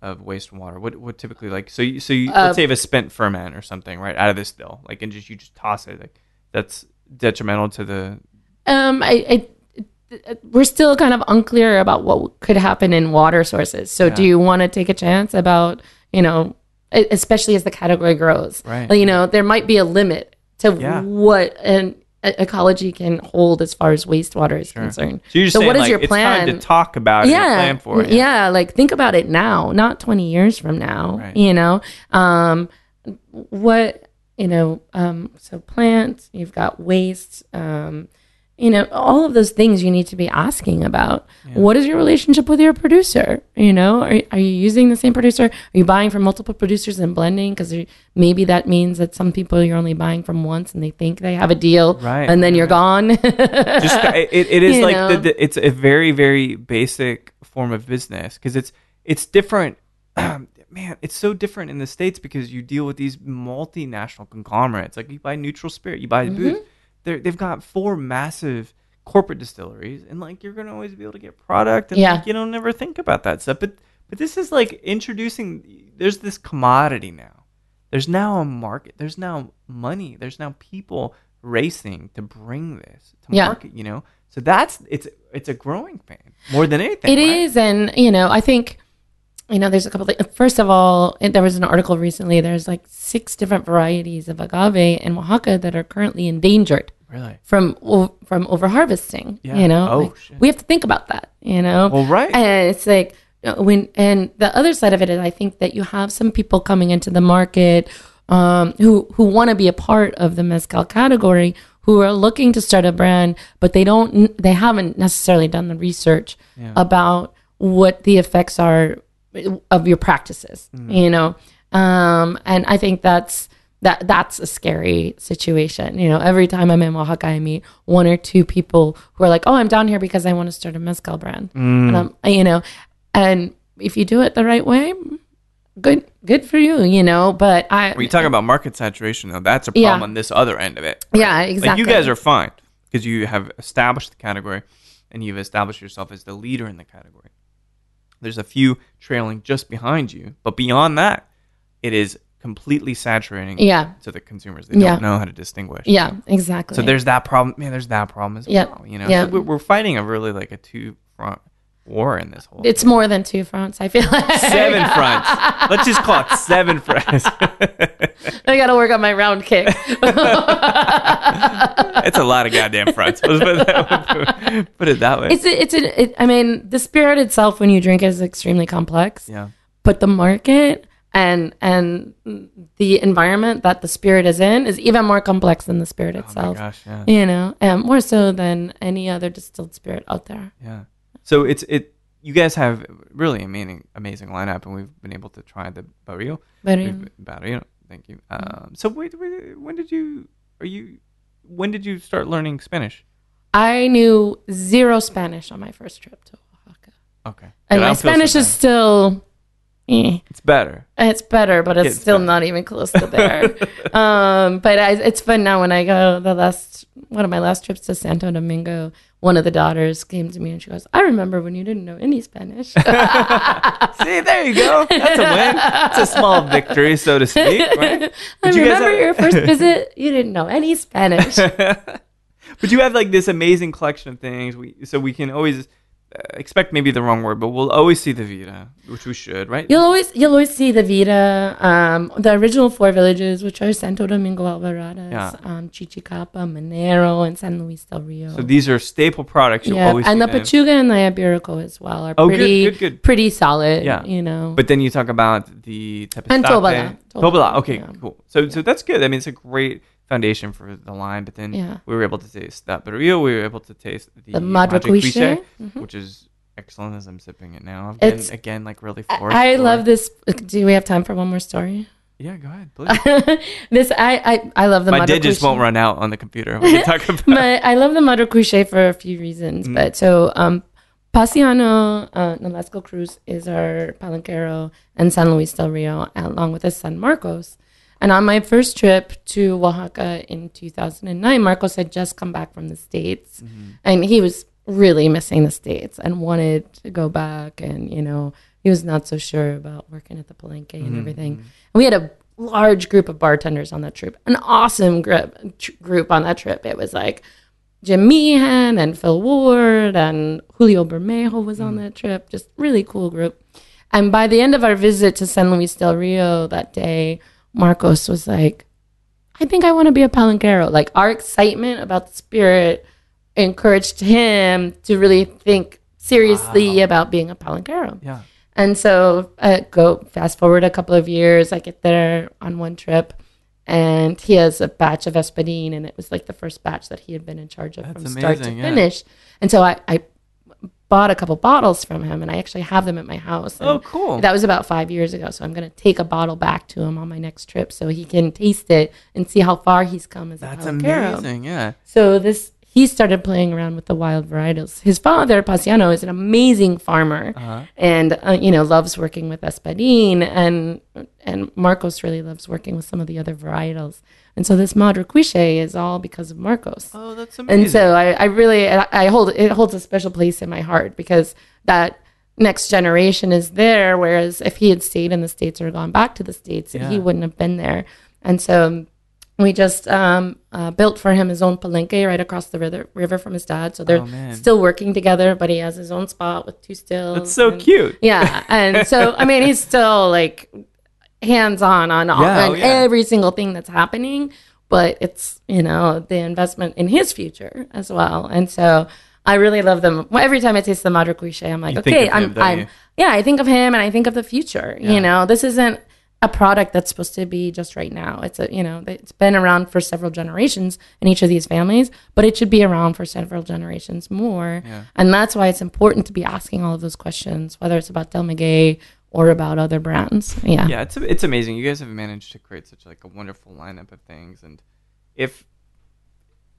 of wastewater? What what typically like so you, so you, Uh, let's say you have a spent ferment or something right out of this still like and just you just toss it like that's detrimental to the Um, I, I, we're still kind of unclear about what could happen in water sources. So, do you want to take a chance about, you know, especially as the category grows? Right. You know, there might be a limit to Yeah. what an ecology can hold as far as wastewater is concerned. so so saying what is like, your it's plan? time to talk about it yeah, plan for it yeah. like think about it now, not 20 years from now. Right. You know, um, what you know, um, so plants, you've got waste, um, you know, all of those things you need to be asking about. What is your relationship with your producer? You know, are, are you using the same producer? Are you buying from multiple producers and blending? Because maybe that means that some people you're only buying from once and they think they have a deal, Right, and then right, you're gone. just it, it is You like the, the, it's a very very basic form of business because it's it's different man it's so different in the states because you deal with these multinational conglomerates like you buy neutral spirit you buy Mm-hmm. booze They're, they've got four massive corporate distilleries and like you're gonna always be able to get product and Yeah. like, you don't never think about that stuff but but this is like introducing there's this commodity now there's now a market there's now money there's now people racing to bring this to Yeah. market. You know, so that's it's it's a growing pain more than anything. It right? is, and you know, I think you know, there's a couple. Of, first of all, there was an article recently. There's like six different varieties of agave in Oaxaca that are currently endangered really. from from overharvesting. Yeah. You know, Oh, Like, shit. we have to think about that. You know, Well, right. and it's like uh, when and the other side of it is I think that you have some people coming into the market um, who who want to be a part of the mezcal category who are looking to start a brand but they don't they haven't necessarily done the research about what the effects are of your practices you know um, and I think that's that that's a scary situation. You know, every time I'm in Oaxaca, I meet one or two people who are like, "Oh, I'm down here because I want to start a mezcal brand," and I'm, you know, and if you do it the right way, good, good for you. You know, but I, When you talk about market saturation, though, that's a Yeah. problem on this other end of it. yeah, exactly. Like you guys are fine because you have established the category and you've established yourself as the leader in the category. There's a few trailing just behind you, but beyond that, it is completely saturating Yeah. to the consumers. They Yeah. don't know how to distinguish. yeah, exactly. So there's that problem. Man, there's that problem as Yeah. well. You know, Yeah. so we're, we're fighting a really like a two front war in this whole. it's more than two fronts. I feel like seven fronts. Let's just call it seven fronts. I got to work on my round kick. it's a lot of goddamn fronts. Let's put it that way. Put it that way. it's a, it's a, it, I mean, the spirit itself when you drink it is extremely complex. yeah. but the market and and the environment that the spirit is in is even more complex than the spirit Oh my itself. gosh. Yeah. You know, and more so than any other distilled spirit out there. Yeah. So it's it. You guys have really amazing amazing lineup, and we've been able to try the Barril. Um, Barril. Thank you. Um, so wait, wait, when did you? Are you? When did you start learning Spanish? I knew zero Spanish on my first trip to Oaxaca, Okay. and I my so Spanish is still. Eh. It's better. It's better, but it's It's still better. not even close to there. um, but I, it's fun now when I go. The last one of my last trips to Santo Domingo, one of the daughters came to me and she goes, "I remember when you didn't know any Spanish." See, there you go. That's a win. It's a small victory, so to speak. Right? I you remember have- your first visit. You didn't know any Spanish. but you have like this amazing collection of things. We so we can always expect maybe the wrong word, but we'll always see the Vida, which we should, right? You'll always you'll always see the Vida, um, the original four villages, which are Santo Domingo Albarradas, Yeah. um, Chichicapa, Minero, and San Luis del Rio. So these are staple products. You'll yeah, and the them. Pechuga and the Iberico as well are Oh, pretty good, good. pretty solid. Yeah. you know. But then you talk about the Tepextate. And Tobala. Tobala. Tobala, Okay, yeah. cool. So so that's good. I mean, it's a great foundation for the line. But then Yeah. we were able to taste that Barril. We were able to taste the, The Madre Cuishe. Cuishe, which is excellent as I'm sipping it now. Again, It's- again like really forced. I, I love this. Do we have time for one more story? Yeah, go ahead, please. this I, I I love the My digits Cuishe. won't run out on the computer. We can talk about. my, I love the Madre Cuishe for a few reasons. Mm. But so, um, Paciano uh, Nolasco Cruz is our palenquero and San Luis del Rio, along with his son Marcos. And on my first trip to Oaxaca in 2009, Marcos had just come back from the States. Mm-hmm. And he was really missing the States and wanted to go back. And, you know, he was not so sure about working at the Palenque and everything. And we had a large group of bartenders on that trip, an awesome group, tr- group on that trip. It was like Jim Meehan and Phil Ward and Julio Bermejo was on that trip. Just really cool group. And by the end of our visit to San Luis del Rio that day, Marcos was like, I think I want to be a palenquero. Like our excitement about the spirit encouraged him to really think seriously about being a palenquero. Yeah. And so I go fast forward a couple of years. I get there on one trip, and he has a batch of Espadin, and it was like the first batch that he had been in charge of That's from start to yeah. finish. And so I, I bought a couple bottles from him, and I actually have them at my house. Oh, cool. That was about five years ago. So I'm going to take a bottle back to him on my next trip so he can taste it and see how far he's come as That's a palenquero. amazing. Yeah. So this he started playing around with the wild varietals. His father, Paciano, is an amazing farmer, Uh-huh. and uh, you know loves working with Espadin, and and Marcos really loves working with some of the other varietals. And so this Madre Cuishe is all because of Marcos. Oh, that's amazing. And so I, I really I I hold it holds a special place in my heart because that next generation is there. Whereas if he had stayed in the states or gone back to the states, Yeah. he wouldn't have been there. And so We just um, uh, built for him his own palenque right across the river, river from his dad. So they're Oh, still working together, but he has his own spot with two stills. That's so and- cute. Yeah, and so I mean, he's still like hands on on, all, Yeah, oh, yeah. every single thing that's happening. But it's you know the investment in his future as well, and so I really love them. Well, every time I taste the Madre Cuishe, I'm like, You okay, I'm, him, I'm yeah, I think of him and I think of the future. Yeah. You know, this isn't a product that's supposed to be just right now. It's a you know it's been around for several generations in each of these families, but it should be around for several generations more. Yeah. And that's why it's important to be asking all of those questions, whether it's about Del Maguey or about other brands. Yeah. yeah it's it's amazing you guys have managed to create such like a wonderful lineup of things and if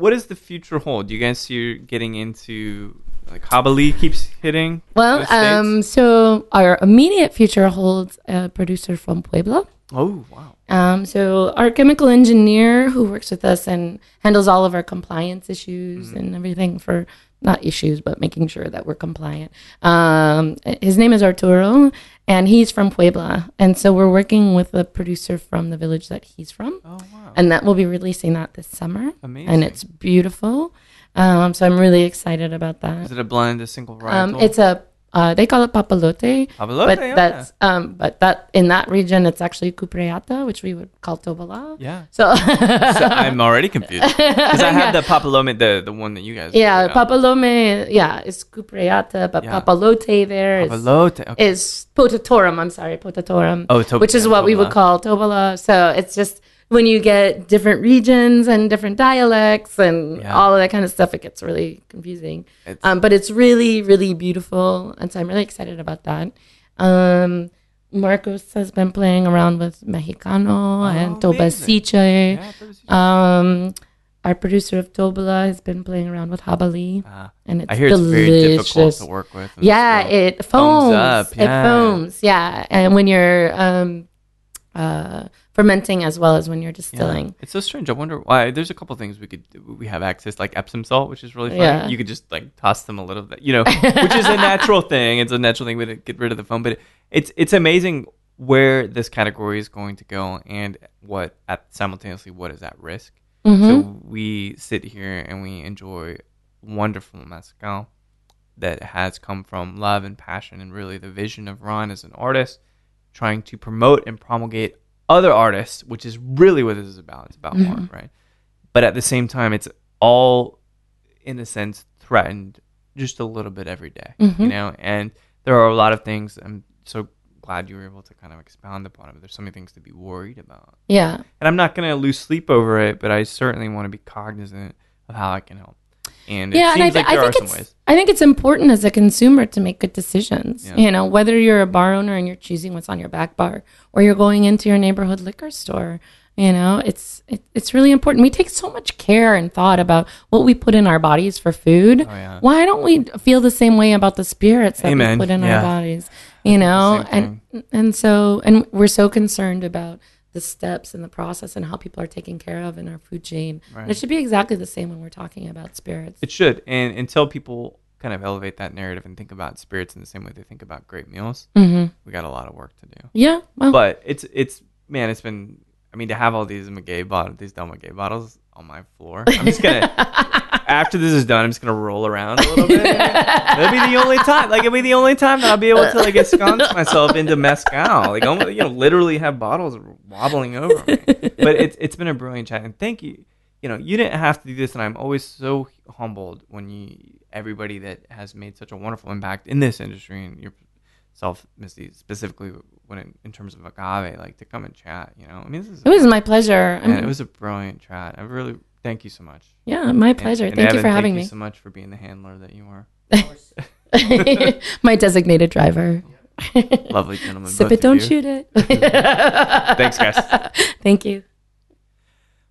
what does the future hold do you guys see you getting into like Jabali keeps hitting Well, um, so our immediate future holds a producer from Puebla. oh wow Um, so our chemical engineer who works with us and handles all of our compliance issues Mm-hmm. and everything for not issues, but making sure that we're compliant. Um, his name is Arturo, and he's from Puebla, and so we're working with a producer from the village that he's from, oh wow and that we'll be releasing that this summer, amazing and it's beautiful. Um, so I'm really excited about that. is it a blend a single varietal Um, it's a uh, they call it papalote, Papalote, but yeah. that's um, but that in that region it's actually cupreata, which we would call tobala. yeah So, so I'm already confused because I have the papalome, the the one that you guys yeah, papalome, yeah, is cupreata, but Yeah. papalote there is Papalote, okay. is potatorum. I'm sorry, potatorum, Oh, to- which is yeah, what we would call tobala. So it's just when you get different regions and different dialects and Yeah. all of that kind of stuff, it gets really confusing. It's- Um, but it's really, really beautiful, and so I'm really excited about that. Um, Marcos has been playing around with Mexicano and Oh, amazing. Tobasiche. yeah, Um, our producer of Tobala has been playing around with Jabali, Ah, and it's I hear delicious. it's very difficult to work with. Yeah, it Foams foams. up, It foams. Yeah, and when you're um, uh, fermenting as well as when you're Yeah. distilling. It's so strange. I wonder why. There's a couple things we could we have access like Epsom salt, which is really. Yeah. You could just like toss them a little bit, you know, which is a natural thing. It's a natural thing to get rid of the foam, but it's it's amazing where this category is going to go and what at simultaneously what is at risk. Mhm. So we sit here and we enjoy wonderful mezcal that has come from love and passion and really the vision of Ron as an artist trying to promote and promulgate other artists, which is really what this is about. It's about mm-hmm. art, right? But at the same time, it's all in a sense threatened just a little bit every day, you mm-hmm. know. And there are a lot of things. I'm so glad you were able to kind of expound upon it. But there's so many things to be worried about Yeah. and I'm not going to lose sleep over it, but I certainly want to be cognizant of how I can help. And it yeah, and I, th- like there I think it's. I think it's important as a consumer to make good decisions. Yeah. You know, whether you're a bar owner and you're choosing what's on your back bar, or you're going into your neighborhood liquor store. You know, it's it, it's really important. We take so much care and thought about what we put in our bodies for food. Oh, yeah. Why don't we feel the same way about the spirits that Amen. we put in Yeah. our bodies? You know, and and so and we're so concerned about the steps and the process and how people are taken care of in our food chain. And Right. it should be exactly the same when we're talking about spirits. It should. And until people kind of elevate that narrative and think about spirits in the same way they think about great meals, hmm we got a lot of work to do. Yeah. Well, But it's, it's man, it's been, I mean, to have all these Maguey bottles, these Del Maguey bottles on my floor, I'm just going to, after this is done, I'm just going to roll around a little bit. That'll be the only time, like, it'll be the only time that I'll be able to, like, ensconce myself into mezcal. Like, almost, you know, literally have bottles wobbling over me. But it's, it's been a brilliant chat. And thank you. You know, you didn't have to do this. And I'm always so humbled when you, everybody that has made such a wonderful impact in this industry and yourself, Misty, specifically when in, in terms of agave, like to come and chat, you know, I mean, this is, it was my pleasure. I mean, it was a brilliant chat. I really, thank you so much. yeah, my pleasure. and Thank you Evan, for having me. thank you so much for being the handler that you are. my designated driver. Lovely gentleman. Sip both it, of don't you. shoot it. Thanks, guys. Thank you.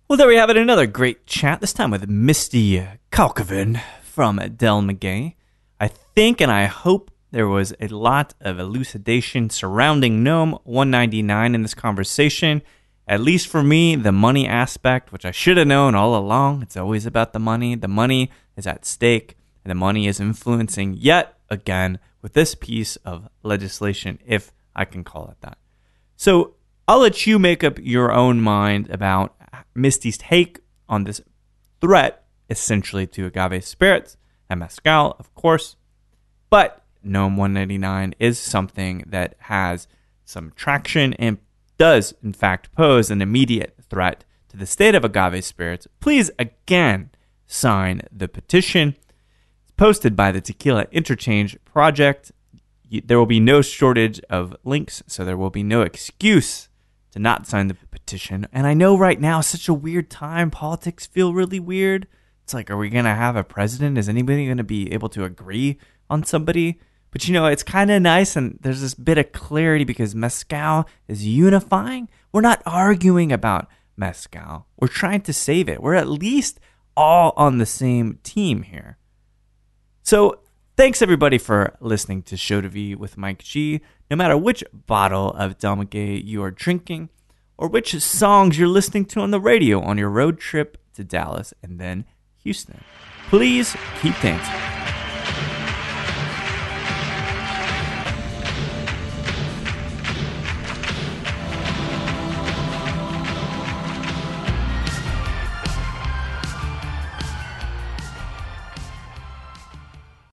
Well, there we have it. Another great chat, this time with Misty Kalkofen from Del Maguey. I think and I hope there was a lot of elucidation surrounding NOM 199 in this conversation. At least for me, the money aspect, which I should have known all along, it's always about the money. The money is at stake, and the money is influencing yet again with this piece of legislation, if I can call it that. So I'll let you make up your own mind about Misty's take on this threat, essentially to agave spirits and mezcal, of course. But NOM 199 is something that has some traction and does, in fact, pose an immediate threat to the state of agave spirits. Please again sign the petition. It's posted by the Tequila Interchange Project. There will be no shortage of links, so there will be no excuse to not sign the petition. And I know right now, such a weird time. Politics feel really weird. It's like, are we going to have a president? Is anybody going to be able to agree on somebody? But you know, it's kind of nice, and there's this bit of clarity because Mezcal is unifying. We're not arguing about Mezcal, we're trying to save it. We're at least all on the same team here. So, thanks everybody for listening to Show to V with Mike G. No matter which bottle of Del Maguey you are drinking, or which songs you're listening to on the radio on your road trip to Dallas and then Houston, please keep dancing.